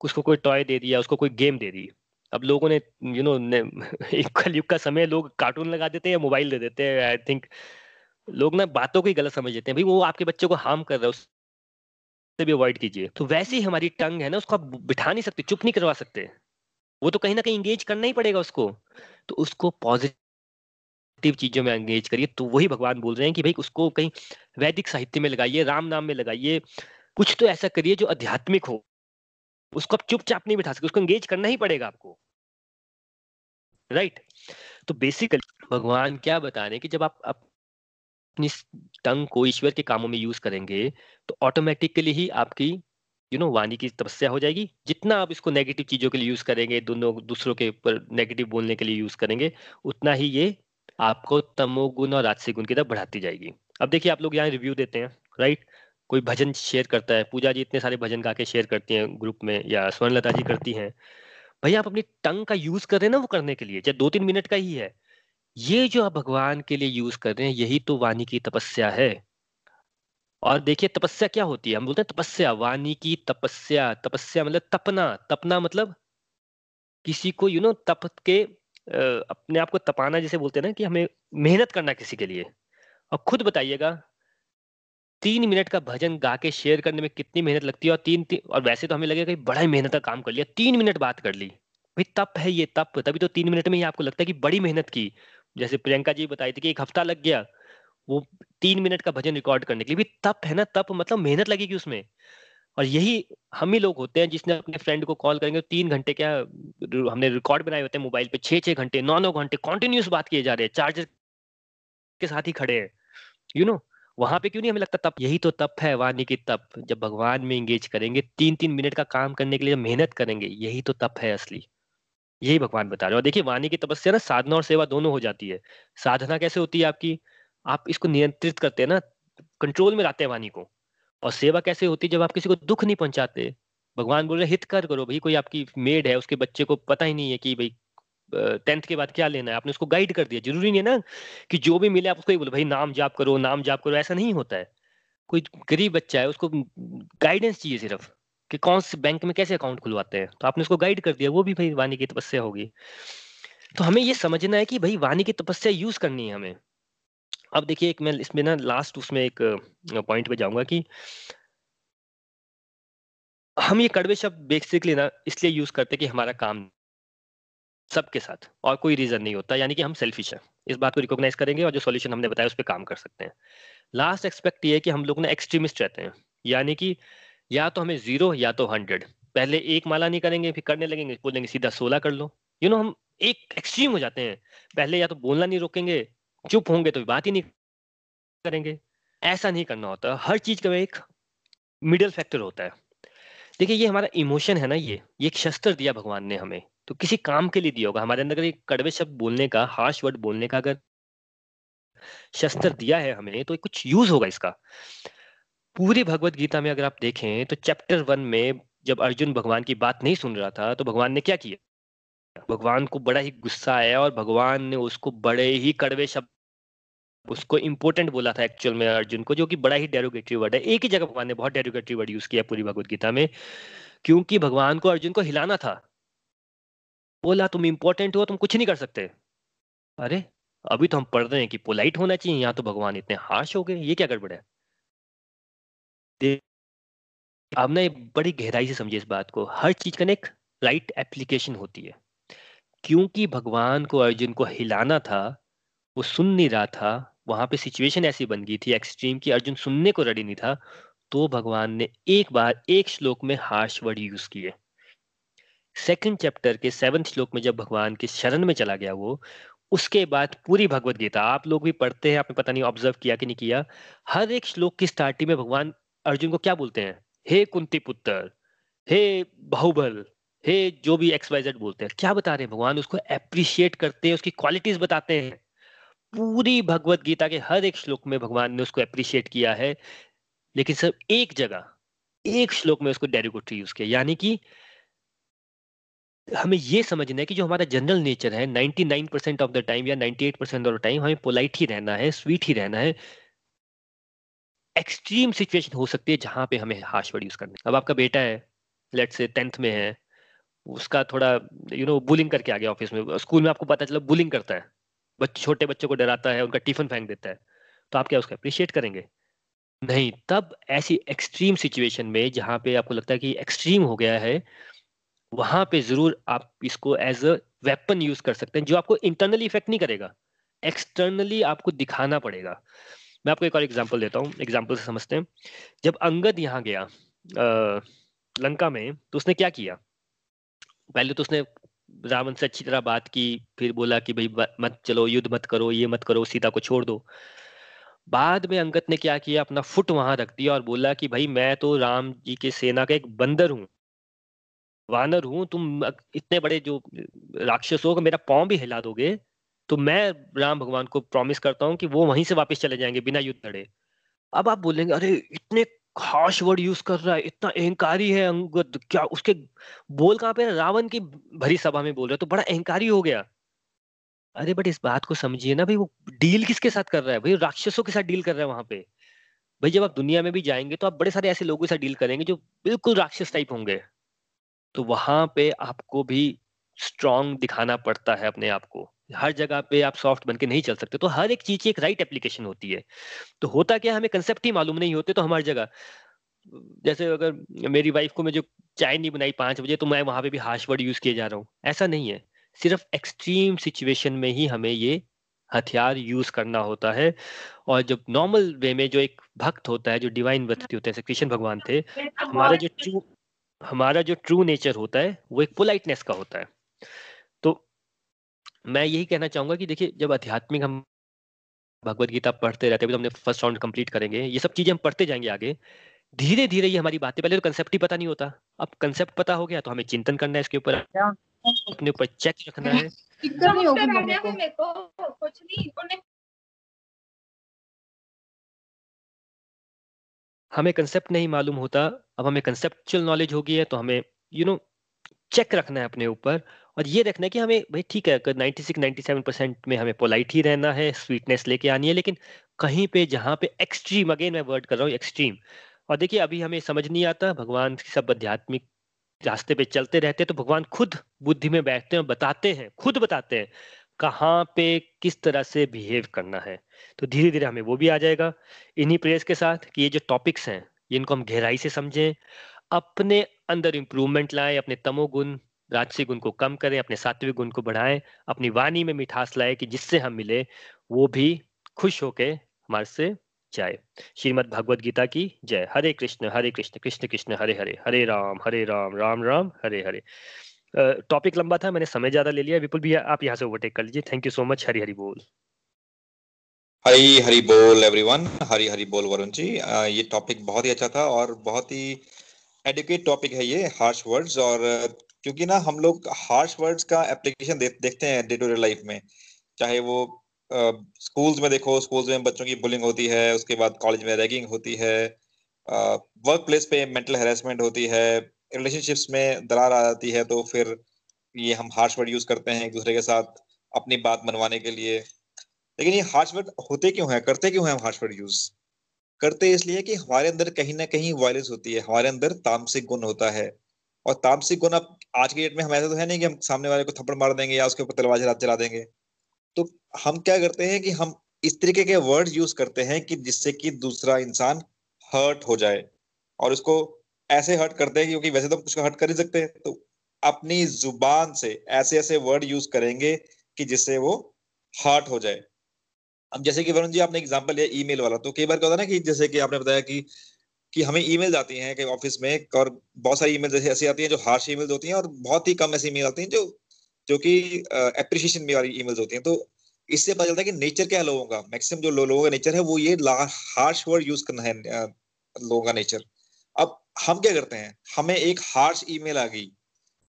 उसको कोई टॉय दे दिया उसको कोई गेम दे दी। अब लोगों ने यू नो एक कलयुग का समय लोग कार्टून लगा देते हैं या मोबाइल दे देते हैं आई थिंक लोग ना बातों को ही गलत समझ लेते हैं। भाई वो आपके बच्चे को हार्म कर रहा है उससे भी अवॉइड कीजिए। तो वैसे ही हमारी टंग है ना उसको आप बिठा नहीं सकते चुप नहीं करवा सकते। वो तो कहीं ना कहीं इंगेज करना ही पड़ेगा उसको। तो उसको पॉजिटिव चीज़ों में एंगेज करिए। तो वही भगवान बोल रहे हैं कि भाई उसको कहीं वैदिक साहित्य में लगाइए राम नाम में लगाइए। कुछ तो ऐसा करिए जो आध्यात्मिक हो। उसको आप चुपचाप नहीं बिठा सकते उसको एंगेज करना ही पड़ेगा आपको। Right right? तो बेसिकली भगवान क्या बता रहे हैं कि जब आप, आप अपनी टंग को ईश्वर के कामों में यूज़ करेंगे तो ऑटोमेटिकली ही आपकी यू नो वाणी की तपस्या हो जाएगी। जितना आप इसको नेगेटिव चीज़ों के लिए यूज़ करेंगे, दोनों, दूसरों के ऊपर नेगेटिव बोलने के लिए यूज़ करेंगे, उतना ही ये आपको तमोगुण और राजसिक गुण की तरफ़ बढ़ाती जाएगी। अब देखिए, आप लोग यहाँ रिव्यू देते हैं राइट कोई भजन शेयर करता है, पूजा जी इतने सारे भजन गा के शेयर करती हैं ग्रुप में, या स्वर्णलता जी करती हैं। भाई आप अपनी टंग का यूज़ कर रहे हैं ना वो करने के लिए चाहे दो तीन मिनट का ही है ये जो आप भगवान के लिए यूज़ कर रहे हैं यही तो वाणी की तपस्या है। और देखिए तपस्या क्या होती है? हम बोलते हैं तपस्या वाणी की तपस्या। तपस्या मतलब तपना। तपना मतलब किसी को यू नो तप के अपने आप को तपाना जैसे बोलते हैं ना कि हमें मेहनत करना किसी के लिए। और खुद बताइएगा तीन मिनट का भजन गा के शेयर करने में कितनी मेहनत लगती है और तीन, तीन और वैसे तो हमें लगेगा कि बड़ा ही मेहनत का काम कर लिया तीन मिनट बात कर ली। भाई तप है ये तप। तभी तो तीन मिनट में ही आपको लगता है कि बड़ी मेहनत की। जैसे प्रियंका जी बताई थी कि एक हफ़्ता लग गया, वो तीन मिनट का भजन रिकॉर्ड करने के लिए भी तप है ना, तप मतलब मेहनत लगेगी उसमें। और यही हम ही लोग होते हैं जिसने अपने फ्रेंड को कॉल करेंगे तीन घंटे क्या हमने रिकॉर्ड बनाए होते हैं मोबाइल पे छह घंटे नौ नौ घंटे कॉन्टिन्यूस बात किए जा रहे हैं चार्जर के साथ ही खड़े हैं। यू नो वहाँ पे क्यों नहीं हमें लगता तप? यही तो तप है वाणी की तप। जब भगवान में एंगेज करेंगे तीन तीन मिनट का काम करने के लिए मेहनत करेंगे, यही तो तप है असली। यही भगवान बता रहे और देखिए, वाणी की तपस्या ना साधना और सेवा दोनों हो जाती है। साधना कैसे होती है आपकी? आप इसको नियंत्रित करते हैं ना कंट्रोल में लाते हैं वाणी को। और सेवा कैसे होती है जब आप किसी को दुख नहीं पहुंचाते? भगवान बोल रहे हित कर करो। भाई, कोई आपकी मेड है, उसके बच्चे को पता ही नहीं है कि भाई टेंथ के बाद क्या लेना है। आपने उसको गाइड कर दिया। ज़रूरी नहीं है ना कि जो भी मिले आप उसको बोलो, भाई, नाम जाप करो, नाम जाप करो। ऐसा नहीं होता है। कोई गरीब बच्चा है, उसको गाइडेंस चाहिए सिर्फ़। कि कौन से बैंक में कैसे अकाउंट खुलवाते हैं? तो आपने उसको गाइड कर दिया, वो भी भाई वाणी की तपस्या होगी। तो हमें ये समझना है कि भाई वाणी की तपस्या यूज़ करनी है हमें। अब देखिए, एक मैं इसमें ना लास्ट उसमें एक पॉइंट पे जाऊँगा कि हम ये कड़वे शब्द बेसिकली ना इसलिए यूज़ करते कि हमारा काम सबके साथ, और कोई रीजन नहीं होता, यानी कि हम सेल्फिश हैं। इस बात को रिकॉग्नाइज करेंगे और जो सॉल्यूशन हमने बताया उस पर काम कर सकते हैं। लास्ट एक्सपेक्ट ये है कि हम लोग ना एक्सट्रीमिस्ट रहते हैं। यानी कि या तो हमें ज़ीरो या तो हंड्रेड। पहले एक माला नहीं करेंगे फिर करने लगेंगे बोलेंगे सीधा सोलह कर लो। यू you नो know, हम एक एक्सट्रीम हो जाते हैं। पहले या तो बोलना नहीं रोकेंगे चुप होंगे तो बात ही नहीं करेंगे। ऐसा नहीं करना होता। हर चीज़ का एक मिडिल फैक्टर होता है। देखिए ये हमारा इमोशन है ना ये। ये एक शस्त्र दिया भगवान ने हमें। तो किसी काम के लिए दिया होगा। हमारे अंदर एक कड़वे शब्द बोलने का हार्श वर्ड बोलने का अगर शस्त्र दिया है हमें तो कुछ यूज़ होगा इसका। पूरी भगवत गीता में अगर आप देखें तो चैप्टर वन में जब अर्जुन भगवान की बात नहीं सुन रहा था तो भगवान ने क्या किया? भगवान को बड़ा ही गुस्सा आया और भगवान ने उसको बड़े ही कड़वे शब्द, उसको इंपोर्टेंट बोला था एक्चुअल में अर्जुन को, जो कि बड़ा ही डेरोगेटरी वर्ड है। एक ही जगह भगवान ने बहुत डेरोगेटरी वर्ड यूज़ किया पूरी भगवत गीता में, क्योंकि भगवान को अर्जुन को हिलाना था। बोला, तुम इंपॉर्टेंट हो, तुम कुछ नहीं कर सकते। अरे, अभी तो हम पढ़ रहे हैं कि पोलाइट होना चाहिए, यहाँ तो भगवान इतने हार्श हो गए, ये क्या गड़बड़ है? अब ना बड़ी गहराई से समझिए इस बात को। हर चीज़ का एक राइट एप्लीकेशन होती है। क्योंकि भगवान को अर्जुन को हिलाना था, वो सुन नहीं रहा था, वहाँ पे सिचुएशन ऐसी बन गई थी एक्सट्रीम की अर्जुन सुनने को रेडी नहीं था तो भगवान ने एक बार एक श्लोक में हार्श वर्ड यूज़ किए। सेकंड चैप्टर के सेवंथ श्लोक में जब भगवान के शरण में चला गया वो, उसके बाद पूरी भगवत गीता, आप लोग भी पढ़ते हैं, आपने पता नहीं ऑब्ज़र्व किया कि नहीं किया, हर एक श्लोक की स्टार्टिंग में भगवान अर्जुन को क्या बोलते हैं? हे कुंती पुत्र, हे बाहुबल, हे जो भी एक्स वाई जेड बोलते हैं, क्या बता रहे हैं भगवान? उसको अप्रिशिएट करते हैं, उसकी क्वालिटीज बताते हैं। पूरी भगवत गीता के हर एक श्लोक में भगवान ने उसको अप्रिशिएट किया है, लेकिन सिर्फ़ एक जगह, एक श्लोक में उसको डेरिगोटरी यूज़ किया, यानी कि हमें ये समझना है कि जो हमारा जनरल नेचर है 99 परसेंट ऑफ़ द टाइम या 98 परसेंट ऑफ़ द टाइम हमें पोलाइट ही रहना है स्वीट ही रहना है एक्सट्रीम सिचुएशन हो सकती है जहाँ पे हमें हाश वर्ड यूज़ करना अब आपका बेटा है लेट से टेंथ में है, उसका थोड़ा यू नो बुलिंग करके आ गया ऑफ़िस में। स्कूल में आपको पता चला बुलिंग करता है। बच्चे, छोटे बच्चों को डराता है, उनका टिफ़िन फेंक देता है। तो आप क्या उसका अप्रिशिएट करेंगे? नहीं, तब ऐसी एक्सट्रीम सिचुएशन में जहाँ पे आपको लगता है कि एक्सट्रीम हो गया है, वहाँ पे ज़रूर आप इसको एज अ वेपन यूज़ कर सकते हैं, जो आपको इंटरनली इफ़ेक्ट नहीं करेगा। एक्सटर्नली आपको दिखाना पड़ेगा। मैं आपको एक और एग्ज़ाम्पल देता हूँ एग्ज़ाम्पल से समझते हैं। जब अंगद यहाँ गया आ, लंका में तो उसने क्या किया? पहले तो उसने रावण से अच्छी तरह बात की फिर बोला कि भाई मत चलो युद्ध मत करो ये मत करो सीता को छोड़ दो। बाद में अंगत ने क्या किया? अपना फुट वहाँ रख दिया और बोला कि भाई मैं तो राम जी के सेना का एक बंदर हूँ। वानर हूँ तुम इतने बड़े जो राक्षस हो मेरा पाँव भी हिला दोगे तो मैं राम भगवान को प्रॉमिस करता हूँ कि वो वहीं से वापस चले जाएँगे बिना युद्ध लड़े। अब आप बोलेंगे, अरे, इतने खास वर्ड यूज़ कर रहा है, इतना अहंकारी है अंगद, क्या उसके बोल कहाँ पे रावण की भरी सभा में बोल रहे तो बड़ा अहंकारी हो गया। अरे बट इस बात को समझिए ना भाई, वो डील किसके साथ कर रहा है? भाई, राक्षसों के साथ डील कर रहा है वहाँ पे। भाई, जब आप दुनिया में भी जाएँगे तो आप बड़े सारे ऐसे लोगों से डील करेंगे, जो बिल्कुल राक्षस टाइप होंगे। तो वहाँ पे आपको भी स्ट्रांग दिखाना पड़ता है अपने आप को। हर जगह पे आप सॉफ्ट बन के नहीं चल सकते तो हर एक चीज़ की एक राइट एप्लीकेशन होती है। तो होता क्या हमें कंसेप्ट ही मालूम नहीं होते तो हमारी जगह, जैसे अगर मेरी वाइफ को मैं जो चाय नहीं बनाई पाँच बजे तो मैं वहाँ पे भी हार्श वर्ड यूज़ किए जा रहा हूँ। ऐसा नहीं है। सिर्फ़ एक्सट्रीम सिचुएशन में ही हमें ये हथियार यूज़ करना होता है। और जब नॉर्मल वे में जो एक भक्त होता है, जो डिवाइन व्यक्ति होते हैं कृष्ण भगवान थे, हमारा जो ट्रू हमारा जो ट्रू नेचर होता है, वो एक पोलाइटनेस का होता है। मैं यही कहना चाहूँगा कि देखिए जब आध्यात्मिक हम भगवत गीता पढ़ते रहते हैं तो हमने फ़र्स्ट राउंड कंप्लीट करेंगे। ये सब चीज़ें हम पढ़ते जाएँगे आगे। धीरे धीरे ये हमारी बातें पहले तो कंसेप्ट ही पता नहीं होता। अब कंसेप्ट पता हो गया तो हमें चिंतन करना है इसके ऊपर। अपने ऊपर चेक रखना है। हमें कंसेप्ट नहीं मालूम होता। अब हमें कंसेप्चुअल नॉलेज होगी है तो हमें यू नो चेक रखना है अपने ऊपर और ये रखना है कि हमें, भाई ठीक है अगर 96 97 परसेंट में हमें पोलाइट ही रहना है स्वीटनेस लेके आनी है, लेकिन कहीं पे जहाँ पे एक्सट्रीम अगेन मैं वर्ड कर रहा हूँ एक्सट्रीम और देखिए, अभी हमें समझ नहीं आता, भगवान की सब आध्यात्मिक रास्ते पे चलते रहते हैं तो भगवान खुद बुद्धि में बैठते हैं और बताते हैं, खुद बताते हैं कहाँ पे किस तरह से बिहेव करना है। तो धीरे धीरे हमें वो भी आ जाएगा। इन्हीं प्रेयर्स के साथ कि ये जो टॉपिक्स हैं, इनको हम गहराई से समझें अपने अंदर इंप्रूवमेंट लाएँ, अपने तमोगुण राजसी गुण को कम करें, अपने सात्विक गुण को बढ़ाएँ, अपनी वाणी में मिठास लाए कि जिससे हम मिले, वो भी खुश होके हमारे से जाए। श्रीमद भगवद गीता की जय। हरे कृष्ण हरे कृष्ण कृष्ण कृष्ण, हरे हरे। हरे राम हरे राम राम राम, हरे हरे। टॉपिक लंबा था, मैंने समय ज़्यादा ले लिया। विपुल भी आप यहाँ से ओवरटेक कर लीजिए। Thank you so much Hari Hari बोल। हरी हरी बोल एवरीवन हरी हरी बोल, वरुण जी। ये टॉपिक बहुत ही अच्छा था और बहुत ही एडुकेट टॉपिक है ये हार्श वर्ड्स और क्योंकि ना हम लोग हार्श वर्ड्स का एप्लीकेशन दे, देखते हैं डे टू डे लाइफ में। चाहे वो स्कूल्स में देखो स्कूल्स में बच्चों की बुलिंग होती है उसके बाद कॉलेज में रैगिंग होती है वर्क प्लेस पे मेंटल हेरासमेंट होती है रिलेशनशिप्स में दरार आ जाती है तो फिर ये हम हार्श वर्ड यूज़ करते हैं एक दूसरे के साथ अपनी बात मनवाने के लिए। लेकिन ये हार्श वर्ड होते क्यों है करते क्यों है हम हार्श वर्ड यूज़ करते इसलिए कि हमारे अंदर कहीं ना कहीं वायलेंस होती है, हमारे अंदर तामसिक गुण होता है। और तामसिक गुण अब आज के डेट में हम ऐसा तो है नहीं कि हम सामने वाले को थप्पड़ मार देंगे या उसके ऊपर तलवार चला चला देंगे। तो हम क्या करते हैं कि हम इस तरीके के वर्ड यूज़ करते हैं कि जिससे कि दूसरा इंसान हर्ट हो जाए। और उसको ऐसे हर्ट करते हैं क्योंकि वैसे तो हम कुछ हर्ट कर ही सकते। हैं तो अपनी ज़ुबान से ऐसे ऐसे वर्ड यूज़ करेंगे कि जिससे वो हर्ट हो जाए। अब जैसे कि वरुण जी, आपने एग्जांपल लिया ईमेल वाला तो कई बार क्या होता है ना कि जैसे कि आपने बताया कि कि हमें ईमेल आती हैं कि ऑफ़िस में, और बहुत सारी ईमेल जैसे ऐसी आती हैं जो हार्श ईमेल होती हैं, और बहुत ही कम ऐसी ईमेल आती हैं जो जो कि अप्रिशिएशन में वाली ईमेल्स होती हैं। तो इससे पता चलता है कि नेचर क्या है लोगों का। मैक्सिमम जो लोगों का नेचर है, वो ये हार्श वर्ड यूज़ करना है लोगों का नेचर अब हम क्या करते हैं? हमें एक हार्श ईमेल आ गई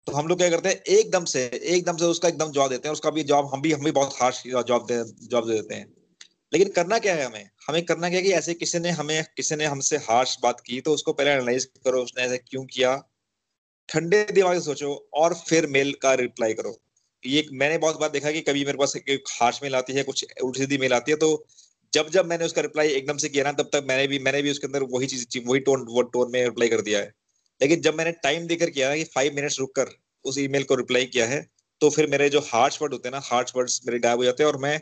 तो हम लोग क्या करते हैं? एकदम से एकदम से उसका एकदम जवाब देते हैं, उसका भी जवाब हम भी हम भी बहुत हार्श जवाब दे जवाब दे देते हैं। लेकिन करना क्या है हमें? हमें करना क्या है कि ऐसे किसी ने हमें, किसी ने हमसे हार्श बात की तो उसको पहले एनालाइज करो, उसने ऐसे क्यों किया? ठंडे दिमाग से सोचो और फिर मेल का रिप्लाई करो। ये मैंने बहुत बार देखा कि कभी मेरे पास हार्श मेल आती है, कुछ उल्टी सीधी मेल आती है तो जब जब मैंने उसका रिप्लाई एकदम से किया ना, तब तक मैंने भी मैंने भी उसके अंदर वही चीज़, वही टोन वो टोन में रिप्लाई कर दिया है। लेकिन जब मैंने टाइम देकर किया ना कि फाइव मिनट्स रुक कर उस ईमेल को रिप्लाई किया है तो फिर मेरे जो हार्श वर्ड होते हैं ना हार्श वर्ड्स मेरे गायब हो जाते हैं और मैं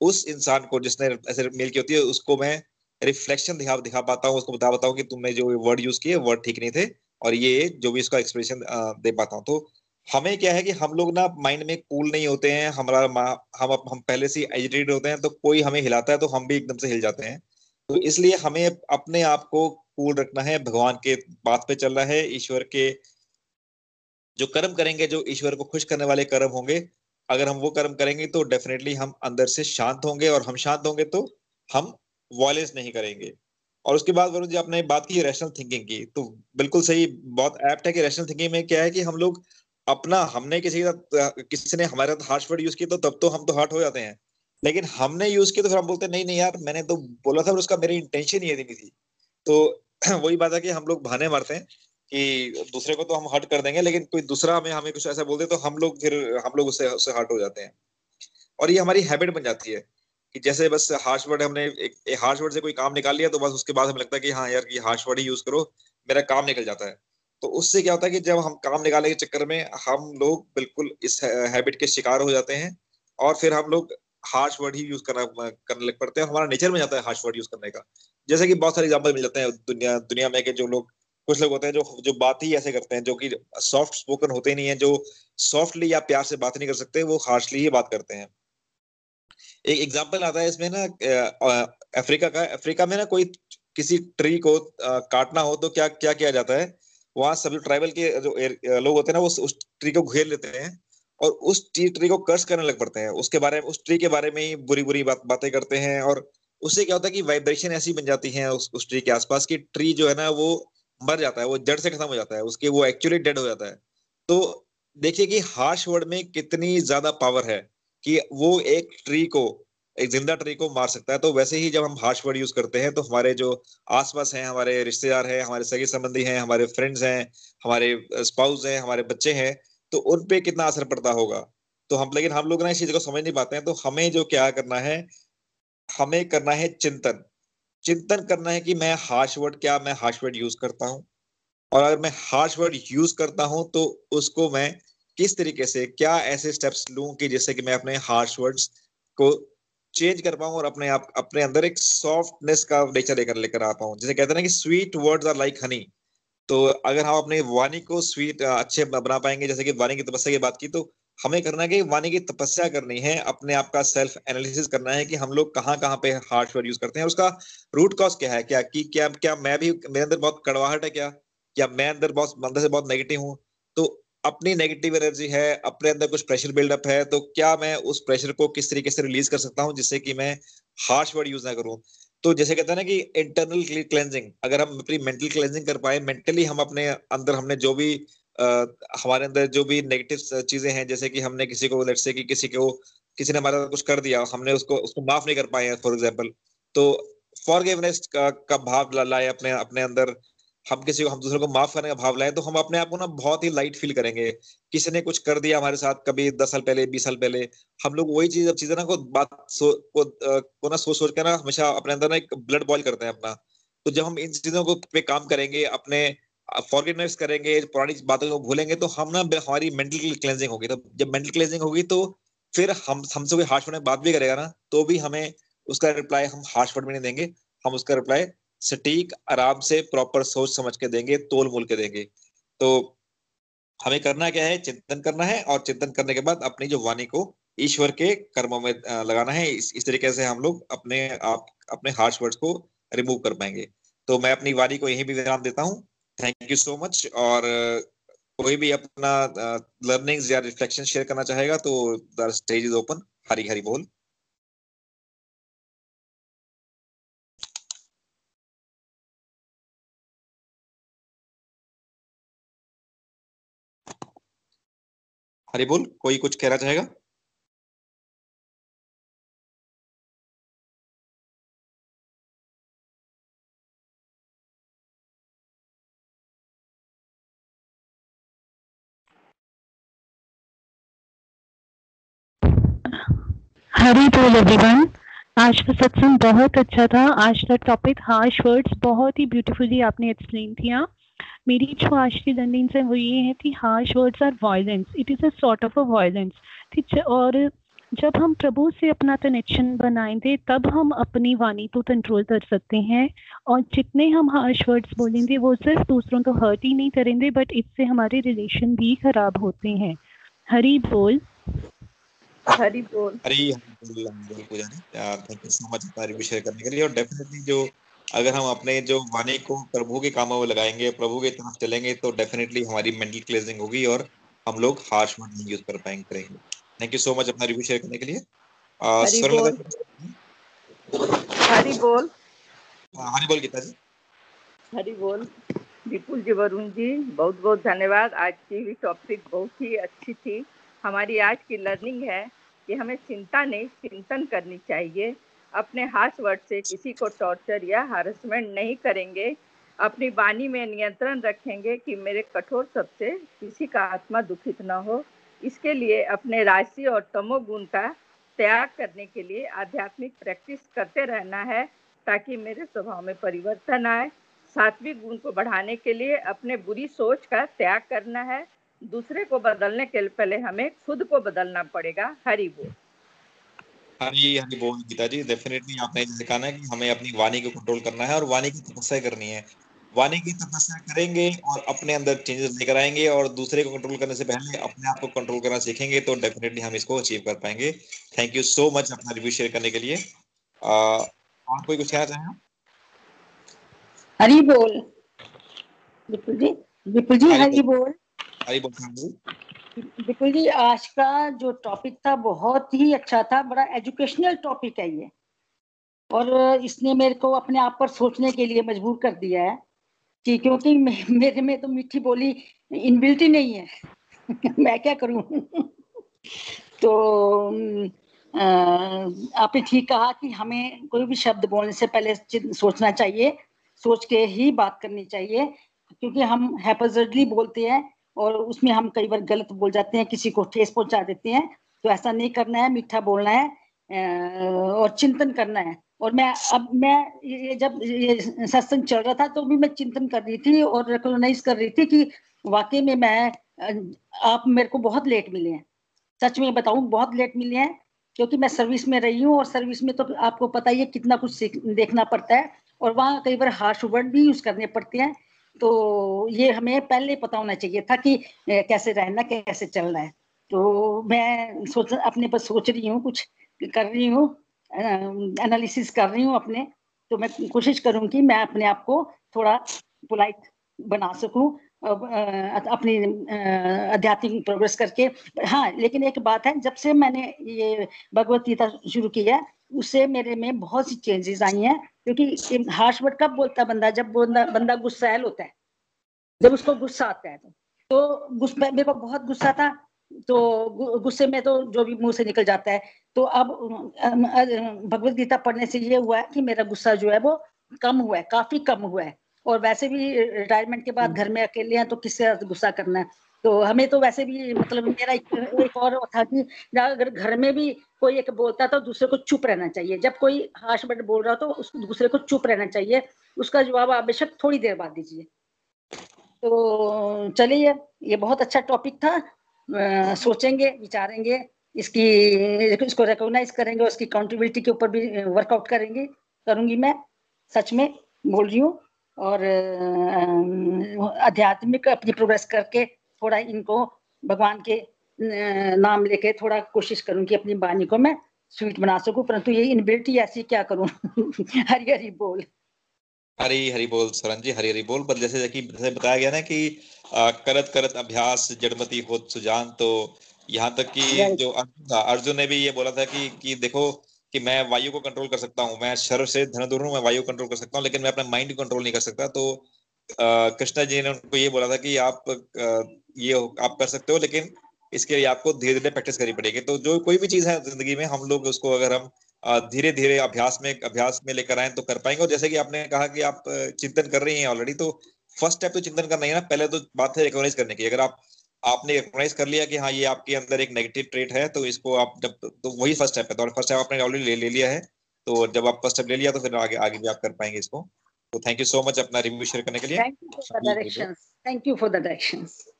उस इंसान को जिसने ऐसे मेल की होती है, उसको मैं रिफ्लेक्शन दिखा दिखा पाता हूँ, उसको बता पाता हूँ कि तुमने जो वर्ड यूज़ किए वर्ड ठीक नहीं थे और ये जो भी इसका एक्सप्रेशन दे पाता हूँ। तो हमें क्या है कि हम लोग ना माइंड में कूल नहीं होते हैं, हमारा हम हम पहले से एजिटेटेड होते हैं तो कोई हमें हिलाता है तो हम भी एकदम से हिल जाते हैं। तो इसलिए हमें अपने आप को कूल रखना है, भगवान के बात पे चलना है, ईश्वर के जो कर्म करेंगे, जो ईश्वर को खुश करने वाले कर्म होंगे अगर हम वो कर्म करेंगे तो डेफिनेटली हम अंदर से शांत होंगे और हम शांत होंगे तो हम वॉयलेंस नहीं करेंगे। और उसके बाद वरुण जी, आपने बात की रैशनल थिंकिंग की तो बिल्कुल सही, बहुत एप्ट है कि रैशनल थिंकिंग में क्या है कि हम लोग अपना, हमने किसी का, किसी ने हमारे साथ हार्श वर्ड यूज़ किया तो तब तो हम तो हार्ट हो जाते हैं। लेकिन हमने यूज़ किया तो फिर हम बोलते नहीं नहीं यार, मैंने तो बोला था उसका मेरी इंटेंशन ही नहीं थी। तो वही बात है कि हम लोग बहाने मारते हैं। कि दूसरे को तो हम हर्ट कर देंगे लेकिन कोई दूसरा हमें हमें कुछ ऐसा बोल दे तो हम लोग फिर हम लोग उससे उससे हर्ट हो जाते हैं। और ये हमारी हैबिट बन जाती है कि जैसे बस हार्श वर्ड हमने एक, एक हार्श वर्ड से कोई काम निकाल लिया तो बस उसके बाद हमें लगता है कि हाँ यार ये हार्श वर्ड ही यूज़ करो मेरा काम निकल जाता है। तो उससे क्या होता है कि जब हम काम निकालने के चक्कर में हम लोग बिल्कुल इस हैबिट के शिकार हो जाते हैं और फिर हम लोग हार्श वर्ड ही यूज़ करना करने लग पड़ते हैं हमारा नेचर में जाता है हार्श वर्ड यूज़ करने का। जैसे कि बहुत सारे एग्ज़ाम्पल मिल जाते हैं दुनिया दुनिया में के जो लोग कुछ लोग होते हैं जो जो बात ही ऐसे करते हैं जो कि सॉफ्ट स्पोकन होते नहीं है जो सॉफ्टली या प्यार से बात नहीं कर सकते वो हार्शली ही बात करते हैं। एक एग्ज़ाम्पल आता है इसमें ना अफ्रीका का अफ्रीका में ना कोई किसी ट्री को काटना हो तो क्या क्या किया जाता है? वहाँ सभी ट्राइबल के जो लोग होते हैं ना वो उस ट्री को घेर लेते हैं और उस ट्री ट्री को कर्स करने लग पड़ते हैं। उसके बारे में उस ट्री के बारे में ही बुरी बुरी बात बातें करते हैं और उससे क्या होता है कि वाइब्रेशन ऐसी बन जाती है उस, उस ट्री के आसपास की ट्री जो है ना वो मर जाता है, वो जड़ से खत्म हो जाता है, उसके वो एक्चुअली डेड हो जाता है। तो देखिए कि हार्श वर्ड में कितनी ज़्यादा पावर है कि वो एक ट्री को, एक ज़िंदा ट्री को मार सकता है। तो वैसे ही जब हम हार्श वर्ड यूज़ करते हैं तो हमारे जो आसपास हैं, हमारे रिश्तेदार हैं, हमारे सगे संबंधी हैं, हमारे फ्रेंड्स हैं, हमारे स्पाउस हैं, हमारे बच्चे हैं तो उन पे कितना असर पड़ता होगा? तो हम, लेकिन हम लोग ना इस चीज़ को समझ नहीं पाते हैं तो हमें जो क्या करना है, हमें करना है चिंतन। चिंतन करना है कि मैं हार्श वर्ड क्या, मैं हार्श वर्ड यूज़ करता हूँ? और अगर मैं हार्श वर्ड यूज़ करता हूँ तो उसको मैं किस तरीके से, क्या ऐसे स्टेप्स लूँ कि जिससे कि मैं अपने हार्श वर्ड्स को चेंज कर पाऊँ और अपने आप, अपने अंदर एक सॉफ्टनेस का नेचर लेकर लेकर आ पाऊँ? जैसे कहते हैं कि sweet words are like honey तो अगर हम हाँ अपने वाणी को स्वीट अच्छे बना पाएँगे, जैसे कि वाणी की तपस्या की बात की तो हमें करना है कि वाणी की तपस्या करनी है, अपने आप का सेल्फ एनालिसिस करना है कि हम लोग कहाँ कहाँ पे हार्श वर्ड यूज़ करते हैं। उसका रूट कॉज क्या है? क्या, कि, क्या क्या मैं भी, मेरे अंदर बहुत कड़वाहट है क्या? क्या मैं अंदर बहुत अंदर से बहुत नेगेटिव हूँ? तो अपनी नेगेटिव एनर्जी है, अपने अंदर कुछ प्रेशर बिल्डअप है तो क्या मैं उस प्रेशर को किस तरीके से रिलीज़ कर सकता हूँ जिससे कि मैं हार्श वर्ड यूज़ ना करूँ? तो जैसे कहते हैं ना कि इंटरनल क्लेंजिंग अगर हम अपनी मेंटल क्लेंजिंग कर पाए मेंटली हम अपने अंदर हमने जो भी हमारे अंदर जो भी नेगेटिव चीज़ें हैं जैसे कि हमने किसी को लेट्स से कि किसी को किसी ने हमारा कुछ कर दिया हमने उसको उसको माफ़ नहीं कर पाए फॉर एग्ज़ाम्पल तो फॉरगिवनेस का, का भाव लाए अपने अपने अंदर। हम किसी को हम दूसरे को माफ़ करने का भाव लाए तो हम अपने आप को ना बहुत ही लाइट फील करेंगे। किसी ने कुछ कर दिया हमारे साथ कभी दस साल पहले बीस साल पहले हम लोग वही चीज़ चीज़ें ना को बात सो, को, को ना सोच सोच के ना हमेशा अपने अंदर ना एक ब्लड बॉयल करते हैं अपना। तो जब हम इन चीज़ों को पे काम करेंगे अपने फॉरगिवनेस करेंगे पुरानी बातों को भूलेंगे तो हम ना हमारी मेंटल क्लेंजिंग होगी। तो जब मेंटल क्लेंजिंग होगी तो फिर हम हमसे कोई हार्श वर्ड में बात भी करेगा ना तो भी हमें उसका रिप्लाई हम हार्श वर्ड में नहीं देंगे। हम उसका रिप्लाई सटीक आराम से प्रॉपर सोच समझ के देंगे तोल मोल के देंगे। तो हमें करना क्या है? चिंतन करना है और चिंतन करने के बाद अपनी जो वाणी को ईश्वर के कर्मों में लगाना है इस, इस तरीके से हम लोग अपने आप अपने हार्श वर्ड्स को रिमूव कर पाएँगे। तो मैं अपनी वाणी को यही भी विराम देता हूँ। थैंक यू सो मच और कोई भी अपना लर्निंग्स या रिफ्लेक्शन शेयर करना चाहेगा तो the stage is open Hari Hari बोल। हरी बोल, कोई कुछ कहना चाहेगा? हरी बोल एवरीवन आज का सत्संग बहुत अच्छा था। आज का टॉपिक हार्श वर्ड्स बहुत ही ब्यूटीफुली आपने एक्सप्लेन किया। मेरी जो आज की लर्निंग्स है वो ये है कि harsh words are violence it is a sort of a violence ठीक है? और जब हम प्रभु से अपना कनेक्शन बनाएँगे, तब हम अपनी वाणी को कंट्रोल कर सकते हैं। और जितने हम हार्श वर्ड्स बोलेंगे, वो सिर्फ़ दूसरों को हर्ट ही नहीं करेंगे बट इससे हमारे रिलेशन भी खराब होते हैं। हरी बोल। हरी बोल। हरी बोल Puja thank you so much हमारी शेयर करने के लिए। और डेफिनेटली जो अगर हम अपने जो वाणी को प्रभु के कामों में लगाएँगे प्रभु की तरफ़ चलेंगे तो डेफिनेटली हमारी मेंटल क्लेजिंग होगी और हम लोग हार्श वर्ड नहीं यूज़ कर पाएँगे करेंगे। थैंक यू सो मच अपना रिव्यू शेयर करने के लिए। हरी बोल। हरी बोल। गीता जी। हरी बोल। विपुल जी वरुण जी बहुत बहुत धन्यवाद। आज की भी टॉपिक बहुत ही अच्छी थी। हमारी आज की लर्निंग है। कि हमें चिंता नहीं, चिंतन करनी चाहिए। अपने हाथ वर्ड से किसी को टॉर्चर या हारसमेंट नहीं करेंगे। अपनी वाणी में नियंत्रण रखेंगे कि मेरे कठोर सबसे किसी का आत्मा दुखित न हो। इसके लिए अपने राशि और तमोगुण का त्याग करने के लिए आध्यात्मिक प्रैक्टिस करते रहना है, ताकि मेरे स्वभाव में परिवर्तन आए। सात्विक गुण को बढ़ाने के लिए अपने बुरी सोच का त्याग करना है। दूसरे को बदलने के लिए पहले हमें खुद को बदलना पड़ेगा। हरि बोल। हरी हरी बोल गीता जी डेफिनेटली आपने जैसे कहा ना कि हमें अपनी वाणी को कंट्रोल करना है और वाणी की तपस्या करनी है। वाणी की तपस्या करेंगे और अपने अंदर चेंजेस लेकर आएँगे और दूसरे को कंट्रोल करने से पहले अपने आप को कंट्रोल करना सीखेंगे तो डेफिनेटली हम इसको अचीव कर पाएँगे। थैंक यू सो मच अपना रिव्यू शेयर करने के लिए। और कोई कुछ कहना चाहें हरी बोल। विपुल जी। विपुल जी हरी बोल। हरी बोल विपुल जी, आज का जो टॉपिक था बहुत ही अच्छा था, बड़ा एजुकेशनल टॉपिक है ये। और इसने मेरे को अपने आप पर सोचने के लिए मजबूर कर दिया है कि क्योंकि मेरे में तो मीठी बोली इनबिल्ट नहीं है। मैं क्या करूँ? तो आपने ठीक कहा कि हमें कोई भी शब्द बोलने से पहले सोचना चाहिए, सोच के ही बात करनी चाहिए, क्योंकि हम हैपजर्डली बोलते हैं और उसमें हम कई बार गलत बोल जाते हैं, किसी को ठेस पहुँचा देते हैं तो ऐसा नहीं करना है, मीठा बोलना है और चिंतन करना है। और मैं अब मैं ये जब ये सत्संग चल रहा था तो भी मैं चिंतन कर रही थी और रिकोगनाइज कर रही थी कि वाकई में मैं आप मेरे को बहुत लेट मिले हैं। सच में बताऊँ, बहुत लेट मिले हैं, क्योंकि मैं सर्विस में रही हूँ और सर्विस में तो आपको पता ही है कितना कुछ देखना पड़ता है और वहाँ कई बार हार्श वर्ड भी यूज़ करने पड़ते हैं। तो ये हमें पहले पता होना चाहिए था कि कैसे रहना, कैसे चलना है। तो मैं सोच, अपने पर सोच रही हूँ, कुछ कर रही हूँ एनालिसिस कर रही हूँ अपने। तो मैं कोशिश करूँगी, मैं अपने आप को थोड़ा पोलाइट बना सकूँ अपनी आध्यात्मिक प्रोग्रेस करके। हाँ लेकिन एक बात है, जब से मैंने ये भगवत गीता शुरू की है उससे मेरे में बहुत सी चेंजेस आई हैं क्योंकि हार्श वर्ड कब बोलता है बंदा? जब बंदा बंदा गुस्सैल होता है। जब उसको गुस्सा आता है तो, तो गुस्सा मेरे को बहुत गुस्सा था तो गुस्से में तो जो भी मुँह से निकल जाता है। तो अब भगवत गीता पढ़ने से ये हुआ है कि मेरा गुस्सा जो है वो कम हुआ है काफ़ी कम हुआ है। और वैसे भी रिटायरमेंट के बाद घर में अकेले हैं तो किससे गुस्सा करना है? तो हमें तो वैसे भी मतलब मेरा एक, एक और था कि अगर घर में भी कोई एक बोलता तो दूसरे को चुप रहना चाहिए। जब कोई हाश बट बोल रहा हो तो उस दूसरे को चुप रहना चाहिए। उसका जवाब आप बेशक थोड़ी देर बाद दीजिए। तो चलिए ये बहुत अच्छा टॉपिक था। आ, सोचेंगे विचारेंगे इसकी इसको रिकॉग्नाइज करेंगे उसकी काउंटेबिलिटी के ऊपर भी वर्कआउट करेंगे। करूँगी मैं सच में बोल रही हूँ। और आध्यात्मिक अपनी प्रोग्रेस करके थोड़ा इनको भगवान के नाम लेके थोड़ा कोशिश करूँगी अपनी बानी को मैं स्वीट बना सकूँ। परंतु ये इनबिलिटी ऐसी क्या करूँ? हरी हरी बोल। हरी हरी बोल सरन जी हरी हरी बोल। पर जैसे कि जैसे बताया गया ना कि आ, करत करत अभ्यास जड़मती हो सुजान तो यहाँ तक कि जो। अर्जुन था अर्जुन ने भी ये बोला था कि कि देखो कि मैं वायु को कंट्रोल कर सकता हूँ। मैं शर से धन दूर हूँ मैं वायु कंट्रोल कर सकता हूँ लेकिन मैं अपने माइंड को कंट्रोल नहीं कर सकता। तो कृष्णा जी ने उनको ये बोला था कि आप आ, ये आप कर सकते हो लेकिन इसके लिए आपको धीरे धीरे प्रैक्टिस करनी पड़ेगी। तो जो कोई भी चीज़ है ज़िंदगी में हम लोग उसको अगर हम धीरे धीरे अभ्यास में अभ्यास में लेकर आए तो कर पाएँगे। और जैसे कि आपने कहा कि आप चिंतन कर रही हैं ऑलरेडी तो फ़र्स्ट स्टेप तो चिंतन करना ही ना। पहले तो बात है रिकॉग्नाइज करने की। अगर आप आपने रिकॉग्नाइज कर लिया कि हाँ ये आपके अंदर एक नेगेटिव ट्रेट है तो इसको आप जब तो वही फ़र्स्ट स्टेप है। तो फ़र्स्ट स्टेप आपने ऑलरेडी ले, ले लिया है। तो जब आप फ़र्स्ट स्टेप ले लिया तो फिर आगे आगे भी आप कर पाएँगे इसको। तो थैंक यू सो मच अपना रिव्यू शेयर करने के लिए। Thank you for the directions thank you for the directions Hari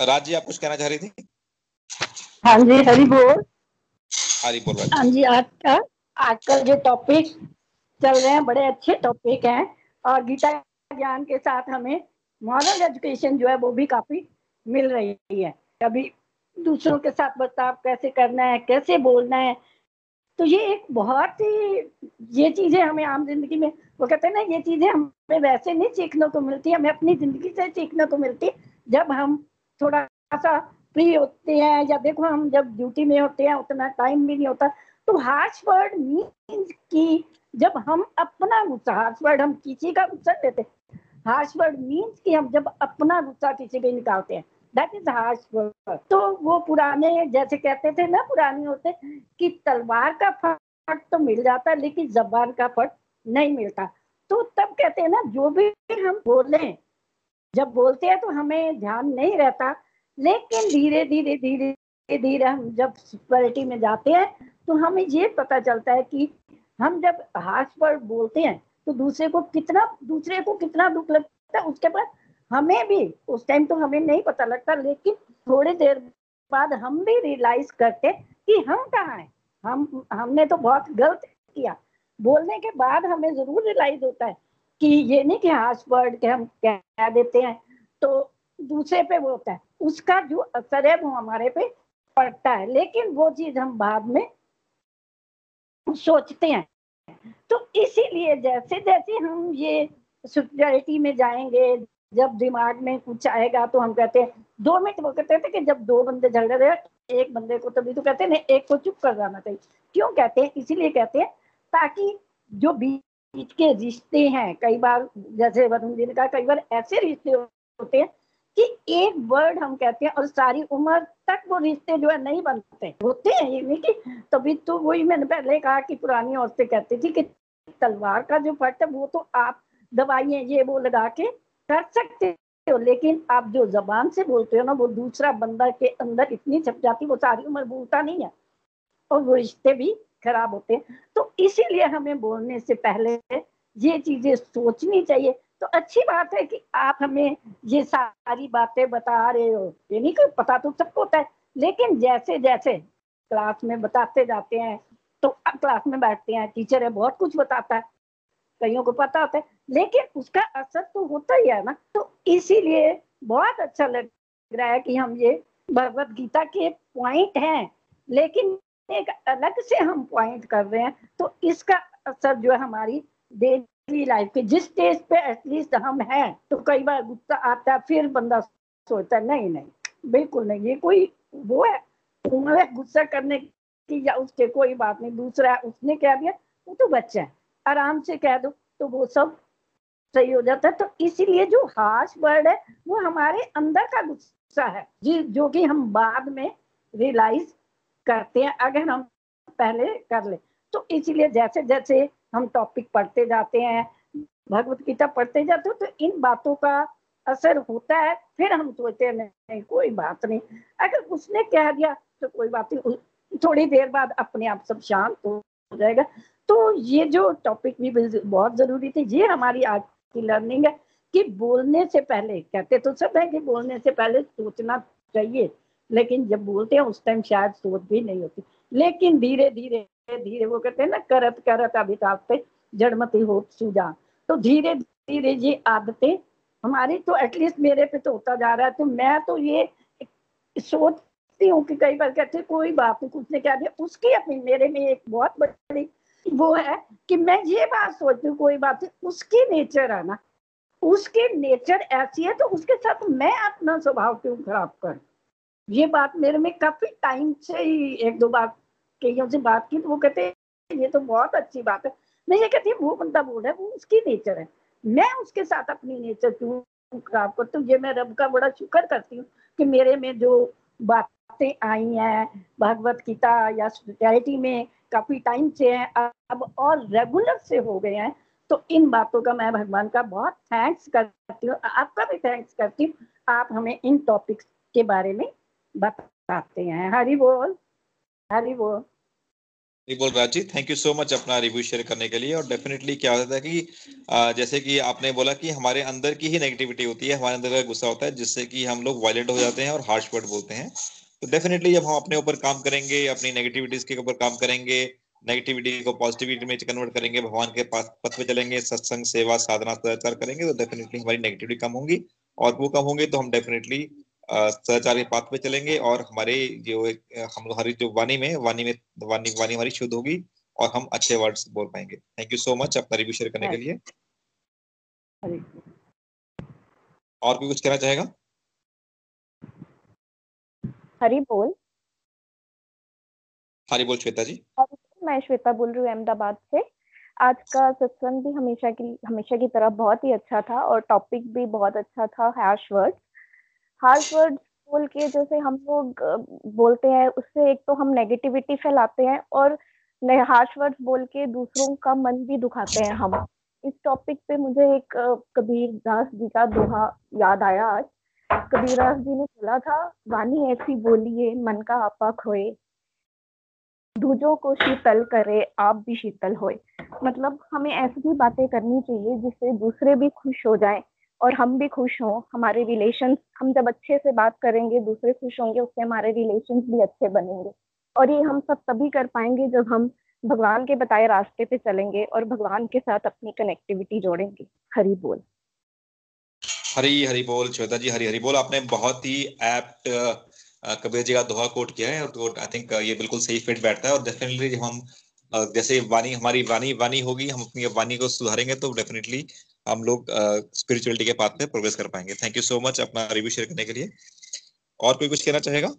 Raj ji आप कुछ कहना चाह रही थी? हाँ जी हरी बोल। हरी बोल हाँ जी आज का आज का जो टॉपिक चल रहे हैं बड़े अच्छे टॉपिक हैं। और गीता ज्ञान के साथ हमें मॉरल एजुकेशन जो है वो भी काफ़ी मिल रही है। कभी दूसरों के साथ बर्ताव कैसे करना है कैसे बोलना है तो ये एक बहुत ही, ये चीज़ें हमें आम ज़िंदगी में, वो कहते हैं ना, ये चीज़ें हमें वैसे नहीं सीखने को मिलती, हमें अपनी ज़िंदगी से सीखने को मिलती, जब हम थोड़ा सा फ्री होते हैं, या देखो हम जब ड्यूटी में होते हैं, उतना टाइम भी नहीं होता तो हार्श वर्ड मीन्स की जब हम अपना गुस्सा हार्श वर्ड हम किसी का गुस्सा देते हार्श वर्ड मीन्स कि हम जब अपना गुस्सा किसी पे निकालते हैं दैट इज़ हार्श वर्ड तो वो पुराने, जैसे कहते थे ना, पुराने होते, कि तलवार का फट तो मिल जाता, लेकिन जबान का फट नहीं मिलता। तो तब कहते हैं ना, जो भी हम बोले, जब बोलते हैं तो हमें ध्यान नहीं रहता, लेकिन धीरे धीरे धीरे धीरे हम जब स्पिरिटी में जाते हैं तो हमें ये पता चलता है कि हम जब हार्श वर्ड बोलते हैं तो दूसरे को कितना, दूसरे को कितना दुख लगता है, उसके बाद हमें भी, उस टाइम तो हमें नहीं पता लगता, लेकिन थोड़ी देर बाद हम भी रियलाइज़ करते कि हम कहाँ हैं। हम, हमने तो बहुत गलत किया। बोलने के बाद हमें ज़रूर रियलाइज़ होता है कि ये नहीं कि हाश वर्ड के हम कह देते हैं तो दूसरे पे वो होता है। उसका जो असर है वो हमारे पे पड़ता है, लेकिन वो चीज़ हम बाद में सोचते हैं। तो इसीलिए जैसे जैसे हम ये सुपरियरिटी में जाएँगे जब दिमाग में कुछ आएगा तो हम कहते हैं, दो मिनट वो कहते थे कि जब दो बंदे झगड़ रहे एक बंदे को तभी तो कहते हैं, एक को चुप कर जाना चाहिए। क्यों कहते हैं? इसीलिए कहते हैं, ताकि जो बीच के रिश्ते हैं, कई बार जैसे वरुण जी ने कहा, कई बार ऐसे रिश्ते होते हैं कि एक वर्ड हम कहते हैं और सारी उम्र तक वो रिश्ते जो है नहीं बनते। होते हैं ये नहीं कि तभी तो वही मैंने पहले कहा कि पुरानी औरतें कहती थी कि तलवार का जो फट है, वो तो आप दवाइयाँ ये वो लगा के कर सकते हो, लेकिन आप जो जबान से बोलते हो ना, वो दूसरा बंदा के अंदर इतनी छप जाती वो सारी उम्र बोलता नहीं है और वो रिश्ते भी खराब होते हैं। तो इसीलिए हमें बोलने से पहले ये चीज़ें सोचनी चाहिए। तो अच्छी बात है कि आप हमें ये सारी बातें बता रहे हो। ये नहीं कोई पता तो सबको होता है, लेकिन जैसे जैसे क्लास में बताते जाते हैं तो अब क्लास में बैठते हैं, टीचर है, बहुत कुछ बताता है, कईयों को पता होता है। लेकिन उसका असर तो होता ही है ना। तो इसीलिए बहुत अच्छा लग रहा है कि हम ये भगवत गीता के पॉइंट हैं, लेकिन एक अलग से हम पॉइंट कर रहे हैं। तो इसका असर जो है हमारी डेली लाइफ के, जिस स्टेज पे एटलीस्ट हम हैं तो कई बार गुस्सा आता है, फिर बंदा सोचता है, नहीं नहीं, बिल्कुल नहीं, ये कोई वो है उम्र गुस्सा करने की या उसके कोई बात नहीं, दूसरा है, उसने कह दिया, वो तो बच्चा है, आराम से कह दो तो वो सब सही हो जाता है। तो इसीलिए जो हार्श वर्ड है, वो हमारे अंदर का गुस्सा है। जी, जो कि हम बाद में रियलाइज़ करते हैं, अगर हम पहले कर ले। तो इसीलिए जैसे जैसे हम टॉपिक पढ़ते जाते हैं, भगवत गीता पढ़ते जाते हो तो इन बातों का असर होता है। फिर हम सोचते हैं, नहीं, कोई बात नहीं। अगर उसने कह दिया तो कोई बात नहीं। थोड़ी देर बाद अपने आप सब शांत हो जाएगा। तो ये जो टॉपिक भी बहुत ज़रूरी थे, ये हमारी आज की लर्निंग है, कि बोलने से पहले, कहते तो सब है कि बोलने से पहले सोचना चाहिए, लेकिन जब बोलते हैं, उस टाइम शायद सोच भी नहीं होती। लेकिन धीरे धीरे धीरे, वो कहते हैं ना, करत करत अभितापते जड़मती हो सूजा। तो धीरे धीरे ये आदतें हमारी तो एटलीस्ट मेरे पे तो होता जा रहा है तो मैं तो ये सोचती हूँ कि कई बार कहते कोई बात नहीं कुछ ने कह दिया? उसकी अपनी, मेरे में एक बहुत बड़ी वो है कि मैं ये बात सोचती हूँ, कोई बात नहीं, उसकी नेचर है ना। उसकी नेचर ऐसी है तो उसके साथ मैं अपना स्वभाव क्यों खराब कर? ये बात मेरे में काफ़ी टाइम से ही एक दो बार कईयों से बात की तो वो कहते हैं, ये तो बहुत अच्छी बात है। मैं ये कहती हूँ, वो बंदा बोल है, वो उसकी नेचर है। मैं उसके साथ अपनी नेचर क्यों खराब करती हूँ? ये मैं रब का बड़ा शुक्र करती हूँ कि मेरे में जो बातें आई हैं, भगवत गीता या सोसाइटी में काफ़ी टाइम से हैं, अब और रेगुलर से हो गए हैं तो इन बातों का मैं भगवान का बहुत थैंक्स करती हूँ। आपका भी थैंक्स करती हूँ। आप हमें इन टॉपिक्स के बारे में बताते हैं। हरी बोल हरी बोल। बोल Raj ji thank you so much अपना रिव्यू शेयर करने के लिए। और डेफिनेटली क्या होता है कि जैसे कि आपने बोला कि हमारे अंदर की ही नेगेटिविटी होती है, हमारे अंदर का गुस्सा होता है, जिससे कि हम लोग वायलेंट हो जाते हैं और हार्श वर्ड बोलते हैं। तो डेफिनेटली जब हम अपने ऊपर काम करेंगे अपनी नेगेटिविटीज के ऊपर काम करेंगे नेगेटिविटी को पॉजिटिविटी में कन्वर्ट करेंगे भगवान के पास पथ पे चलेंगे सत्संग सेवा साधना सदाचार करेंगे तो डेफिनेटली हमारी नेगेटिविटी कम होगी। और वो कम होंगे तो हम डेफिनेटली सदाचार के पाथ पे चलेंगे और हमारे जो हम हमारी जो वाणी में वाणी में वाणी वाणी हमारी शुद्ध होगी और हम अच्छे वर्ड्स बोल पाएँगे। थैंक यू सो मच अपना रिव्यू शेयर करने के लिए। और भी कुछ कहना चाहेगा? हरी बोल। हरी बोल श्वेता जी। मैं श्वेता बोल रही हूँ अहमदाबाद से। आज का सत्संग भी हमेशा की हमेशा की तरह बहुत ही अच्छा था और टॉपिक भी बहुत अच्छा था हैश वर्ड्स हार्श वर्ड बोल के जैसे हम लोग बोलते हैं उससे एक तो हम नेगेटिविटी फैलाते हैं और हार्श वर्ड्स बोल के दूसरों का मन भी दुखाते हैं हम। इस टॉपिक पे मुझे एक कबीर दास जी का दोहा याद आया आज। कबीरदास जी ने बोला था, वाणी ऐसी बोलिए, मन का आपा खोए। दूजों को शीतल करे, आप भी शीतल होए। मतलब हमें ऐसी भी बातें करनी चाहिए जिससे दूसरे भी खुश हो जाएँ और हम भी खुश हों, हमारे रिलेशन हम जब अच्छे से बात करेंगे, दूसरे खुश होंगे, उससे हमारे रिलेशन भी अच्छे बनेंगे। और ये हम सब तभी कर पाएँगे जब हम भगवान के बताए रास्ते पे चलेंगे और भगवान के साथ अपनी कनेक्टिविटी जोड़ेंगे। हरी बोल। हरी हरी बोल श्वेता जी हरी हरी बोल। आपने बहुत ही एप्ट कबीर जी का दोहा कोट किया है और आई थिंक ये बिल्कुल सही फिट बैठता है और डेफिनेटली जब हम जैसे वाणी हमारी वाणी वाणी होगी हम अपनी वाणी को सुधारेंगे तो डेफिनेटली हम लोग स्पिरिचुअलिटी के पाथ पे प्रोग्रेस कर पाएँगे। थैंक यू सो मच अपना रिव्यू शेयर करने के लिए। और कोई कुछ कहना चाहेगा?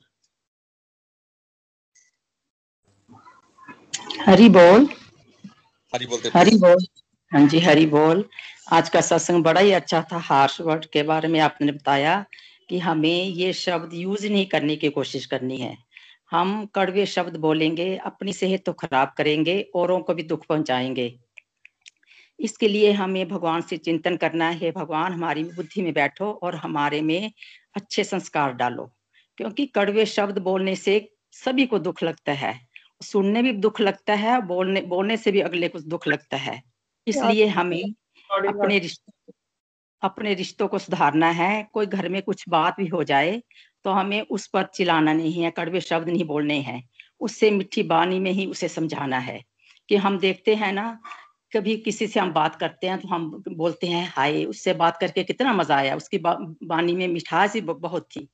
हरी बोल। हरी बोलते हरी बोल। हाँ जी, हरी बोल। आज का सत्संग बड़ा ही अच्छा था, हार्श वर्ड के बारे में आपने बताया कि हमें ये शब्द यूज़ नहीं करने की कोशिश करनी है। हम कड़वे शब्द बोलेंगे, अपनी सेहत तो खराब करेंगे, औरों को भी दुख पहुंचाएँगे। इसके लिए हमें भगवान से चिंतन करना है, भगवान हमारी बुद्धि में बैठो और हमारे में अच्छे संस्कार डालो, क्योंकि कड़वे शब्द बोलने से सभी को दुख लगता है। सुनने भी दुख लगता है, बोलने बोलने से भी अगले को दुख लगता है। इसलिए हमें अपने रिश्तों अपने रिश्तों को सुधारना है। कोई घर में कुछ बात भी हो जाए तो हमें उस पर चिल्लाना नहीं है कड़वे शब्द नहीं बोलने हैं। उससे मिठी बानी में ही उसे समझाना है कि हम देखते हैं ना कभी किसी से हम बात करते हैं तो हम बोलते हैं हाय उससे बात करके कितना मज़ा आया। उसकी बा, बानी में मिठास ही बहुत थी।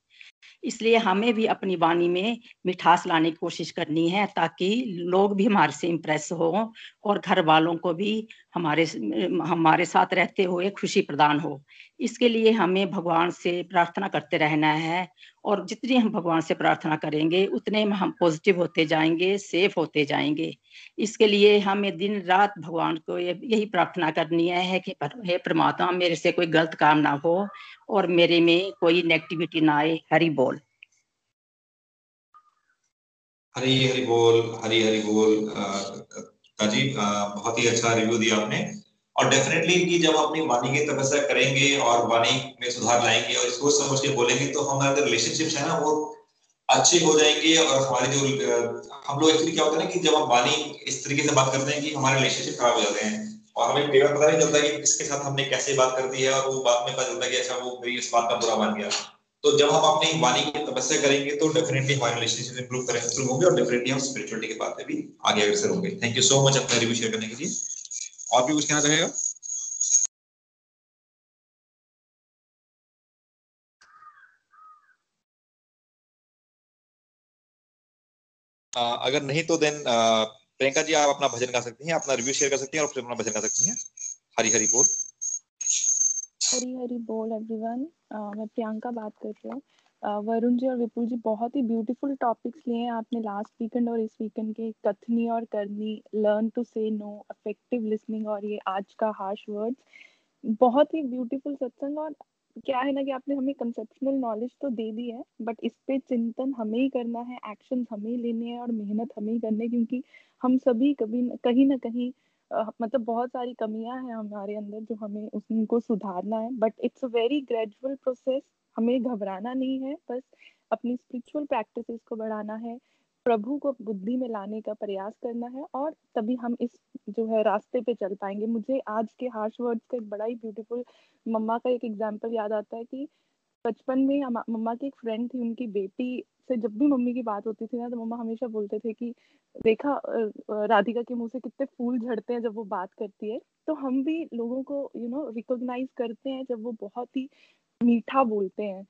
इसलिए हमें भी अपनी वाणी में मिठास लाने की कोशिश करनी है ताकि लोग भी हमारे से इम्प्रेस हो और घर वालों को भी हमारे हमारे साथ रहते हुए खुशी प्रदान हो। इसके लिए हमें भगवान से प्रार्थना करते रहना है और जितनी हम भगवान से प्रार्थना करेंगे, उतने हम पॉजिटिव होते जाएँगे सेफ़ होते जाएँगे। इसके लिए हमें दिन रात भगवान को यही प्रार्थना करनी है कि हे परमात्मा, मेरे से कोई गलत काम ना हो और मेरे में कोई नेगेटिविटी ना आए। हरी बोल। हरी हरी बोल, हरी हरी बोल। काजी बहुत ही अच्छा रिव्यू दिया आपने। और डेफिनेटली कि जब अपनी वाणी की तपस्या करेंगे और वाणी में सुधार लाएँगे और इसको समझ के बोलेंगे तो हमारे जो रिलेशनशिप है ना, वो अच्छे हो जाएँगे और हमारे जो हम लोग एक्चुअली क्या होता है ना कि जब हम वाणी इस तरीके से बात करते हैं कि हमारे रिलेशनशिप खराब हो जाते हैं और हमें कई बार पता नहीं चलता कि किसके साथ हमने कैसे बात कर दी है और वो बात में पता चलता है कि अच्छा वो मेरी इस बात का बुरा मान गया। तो जब हम अपनी वाणी की तपस्या करेंगे तो डेफिनेटली हमारे रिलेशनशिप इंप्रूव करेंगे होंगे और डेफिनेटली हम स्पिरिचुअलिटी के बात में भी आगे अग्रसर होंगे। थैंक यू सो मच अपना रिव्यू शेयर करने के लिए। और भी कुछ कहना चाहेगा? अगर नहीं तो देन प्रियंका जी, आप अपना भजन गा सकती हैं, अपना रिव्यू शेयर कर सकती हैं और फिर अपना भजन गा सकती हैं। हरी हरी बोल। हरी हरी बोल एवरीवन मैं प्रियंका बात कर रही हूँ। वरुण जी और विपुल जी बहुत ही ब्यूटीफुल टॉपिक्स लिए हैं आपने लास्ट वीकेंड और इस वीकेंड के कथनी और करनी learn to say no effective listening और ये आज का हार्श वर्ड्स बहुत ही ब्यूटीफुल सत्संग और क्या है ना कि आपने हमें कंसेप्शनल नॉलेज तो दे दी है बट इस पे चिंतन हमें ही करना है एक्शन हमें लेने हैं और मेहनत हमें ही करनी है क्योंकि हम सभी कभी कहीं ना कहीं आ, मतलब बहुत सारी कमियाँ हैं हमारे अंदर जो हमें उनको सुधारना है but it's a very gradual process हमें घबराना नहीं है, बस अपनी स्पिरिचुअल प्रैक्टिसेस को बढ़ाना है, प्रभु को बुद्धि में लाने का प्रयास करना है और तभी हम इस जो है रास्ते पे चल पाएँगे। मुझे आज के हार्श वर्ड्स का एक बड़ा ही ब्यूटीफुल मम्मा का एक एग्ज़ाम्पल याद आता है कि बचपन में मम्मा की एक फ्रेंड थी, उनकी बेटी से जब भी मम्मी की बात होती थी ना तो मम्मा हमेशा बोलते थे कि, देखा राधिका के मुँह से कितने फूल झड़ते हैं जब वो बात करती है। तो हम भी लोगों को यू नो रिकॉग्नाइज करते हैं जब वो बहुत ही मीठा बोलते हैं।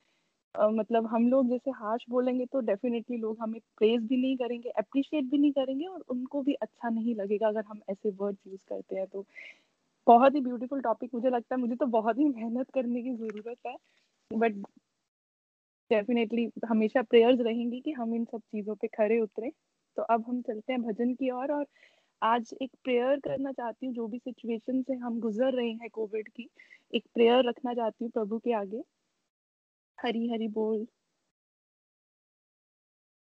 uh, मतलब हम लोग जैसे हार्श बोलेंगे तो डेफिनेटली लोग हमें प्रेज भी नहीं करेंगे अप्रिशिएट भी नहीं करेंगे और उनको भी अच्छा नहीं लगेगा अगर हम ऐसे वर्ड्स यूज़ करते हैं। तो बहुत ही ब्यूटीफुल टॉपिक मुझे लगता है मुझे तो बहुत ही मेहनत करने की ज़रूरत है। बट डेफिनेटली हमेशा प्रेयर्स रहेंगी कि हम इन सब चीज़ों पे खड़े उतरे। तो अब हम चलते हैं भजन की ओर और, और आज एक प्रेयर करना चाहती हूँ जो भी सिचुएशन से हम गुजर रहे हैं कोविड की। एक प्रेयर रखना चाहती हूँ प्रभु के आगे। हरी हरी बोल।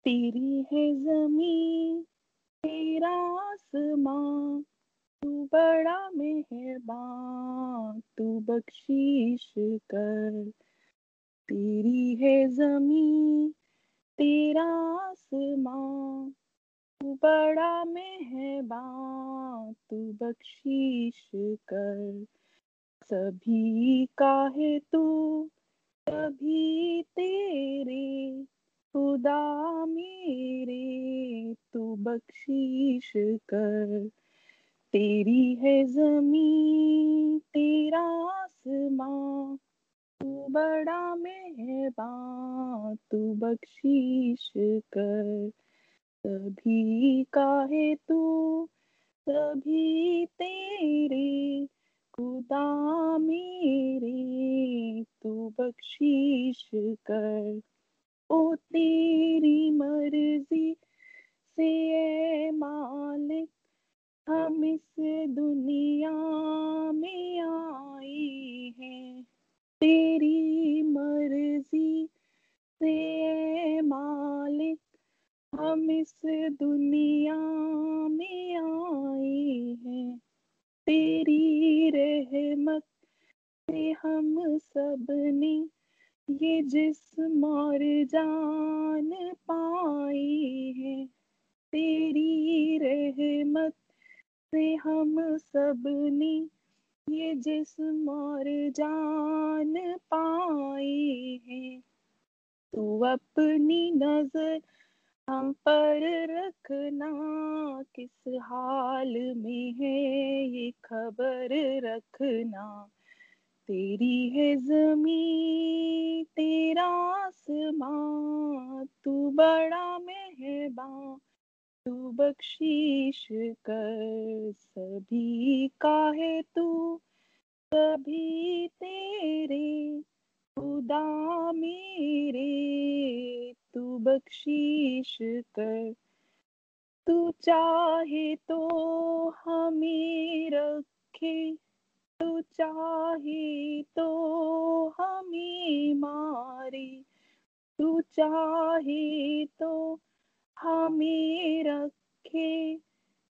तेरी है जमी तेरा आसमां तू बड़ा मेहरबान, तू बख्शीश कर। तेरी है जमी तेरा आसमां तू बड़ा मेहरबान, तू बख्शीश कर। सभी का है तू? सभी तेरे खुदा मेरे, तू बख्शीश कर। तेरी है जमी तेरा आसमां, तू बड़ा मेहरबान तू बख्शीश कर। सभी का है तू? सभी तेरे खुदा मेरे, तू बख्शीश कर। ओ तेरी मर्ज़ी से मालिक, हम इस दुनिया में आए हैं। तेरी मर्ज़ी से मालिक, हम इस दुनिया में आए हैं। तेरी रहमत से हम सबने ये जिस्म और जान पाए है। तेरी रहमत से हम सबने ये जिस्म और जान पाए है। तू अपनी नज़र हम पर रखना, किस हाल में है ये खबर रखना। तेरी है जमी तेरा आसमां तू बड़ा मेहरबान तू बख्शीश कर, सभी का है तू, सभी तेरे। खुदा मेरे, तू बख्शीश कर। तू चाहे तो हमें रखे, तू चाहे तो हमें मारे। तू चाहे तो हमें रखे,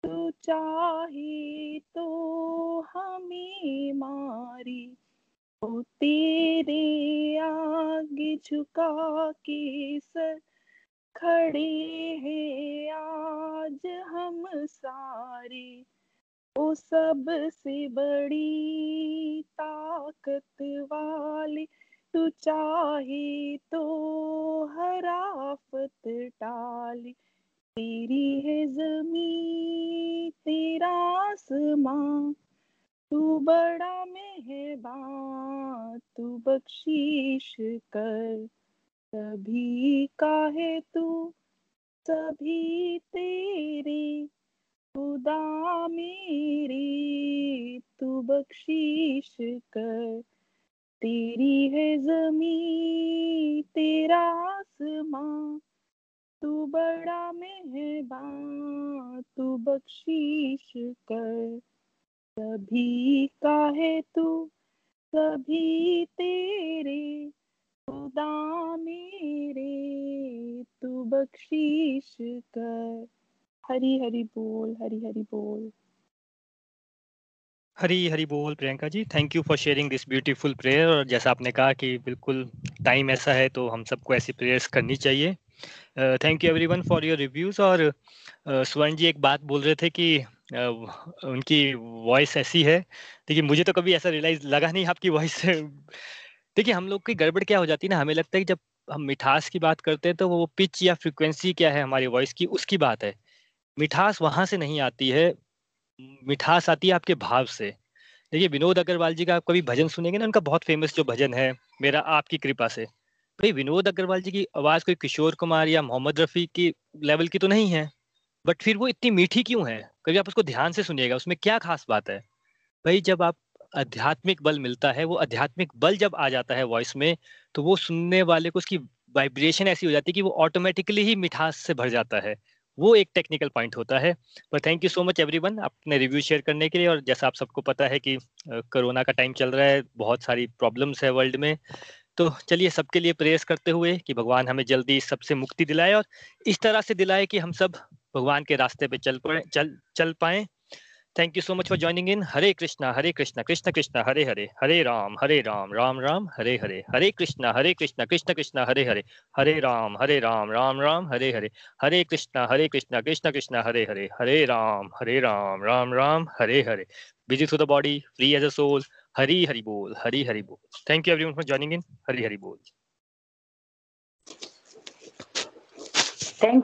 तू चाहे तो हमें मारे। ओ तेरे आगे झुका के सर खड़े हैं आज हम सारे। ओ सबसे बड़ी ताकत वाले, तू चाहे तो हर आफत टाले तेरी है जमी तेरा आसमां तू बड़ा मेहरबान, तू बख्शीश कर। सभी का है तू, सभी तेरे। खुदा मेरे, तू बख्शीश कर। तेरी है जमी तेरा आसमां तू बड़ा मेहरबान, तू बख्शीश कर। सभी का है तू? सभी तेरे खुदा मेरे। तू बख्शीश कर। हरी हरी बोल हरी हरी बोल। हरी हरी बोल Priyanka ji. Thank you for sharing this beautiful prayer और जैसा आपने कहा कि बिल्कुल टाइम ऐसा है तो हम सबको ऐसी प्रेयर्स करनी चाहिए। Thank you everyone for your reviews और uh, स्वर्ण जी एक बात बोल रहे थे कि उनकी वॉइस ऐसी है। देखिए, मुझे तो कभी ऐसा रियलाइज़ लगा नहीं आपकी वॉइस से। देखिए, हम लोग की गड़बड़ क्या हो जाती है ना, हमें लगता है कि जब हम मिठास की बात करते हैं तो वो पिच या फ्रिक्वेंसी क्या है हमारी वॉइस की, उसकी बात है। मिठास वहाँ से नहीं आती है। मिठास आती है आपके भाव से। देखिए, विनोद अग्रवाल जी का आप कभी भजन सुनेंगे ना, उनका बहुत फ़ेमस जो भजन है, मेरा आपकी कृपा से। भाई, विनोद अग्रवाल जी की आवाज़ कोई किशोर कुमार या मोहम्मद रफी की लेवल की तो नहीं है बट फिर वो इतनी मीठी क्यों है? कभी आप उसको ध्यान से सुनिएगा, उसमें क्या खास बात है? भाई, जब आप आध्यात्मिक बल मिलता है, वो आध्यात्मिक बल जब आ जाता है वॉइस में तो वो सुनने वाले को उसकी वाइब्रेशन ऐसी हो जाती है कि वो ऑटोमेटिकली ही मिठास से भर जाता है। वो एक टेक्निकल पॉइंट होता है। पर thank you so much everyone अपने रिव्यू शेयर करने के लिए और जैसा आप सबको पता है कि कोरोना का टाइम चल रहा है, बहुत सारी प्रॉब्लम्स है वर्ल्ड में। तो चलिए सबके लिए प्रेयर्स करते हुए कि भगवान हमें जल्दी सबसे मुक्ति दिलाए और इस तरह से दिलाए कि हम सब भगवान के रास्ते पे चल पड़े, चल चल पाए। Thank you so much for joining in Hare Krishna Hare Krishna Krishna Krishna Hare Hare Hare Ram Hare Ram Ram Ram Hare Hare Hare Krishna Hare Krishna Krishna Krishna Hare Hare Hare Ram Hare Ram Ram Ram Hare Hare Hare Krishna Hare Krishna Krishna Krishna Hare Hare Hare Ram Hare Ram Ram Ram Hare Hare busy through the body free as a soul Hari Hari बोल हरि हरि बोल thank you everyone for joining in Hari Hari बोल thank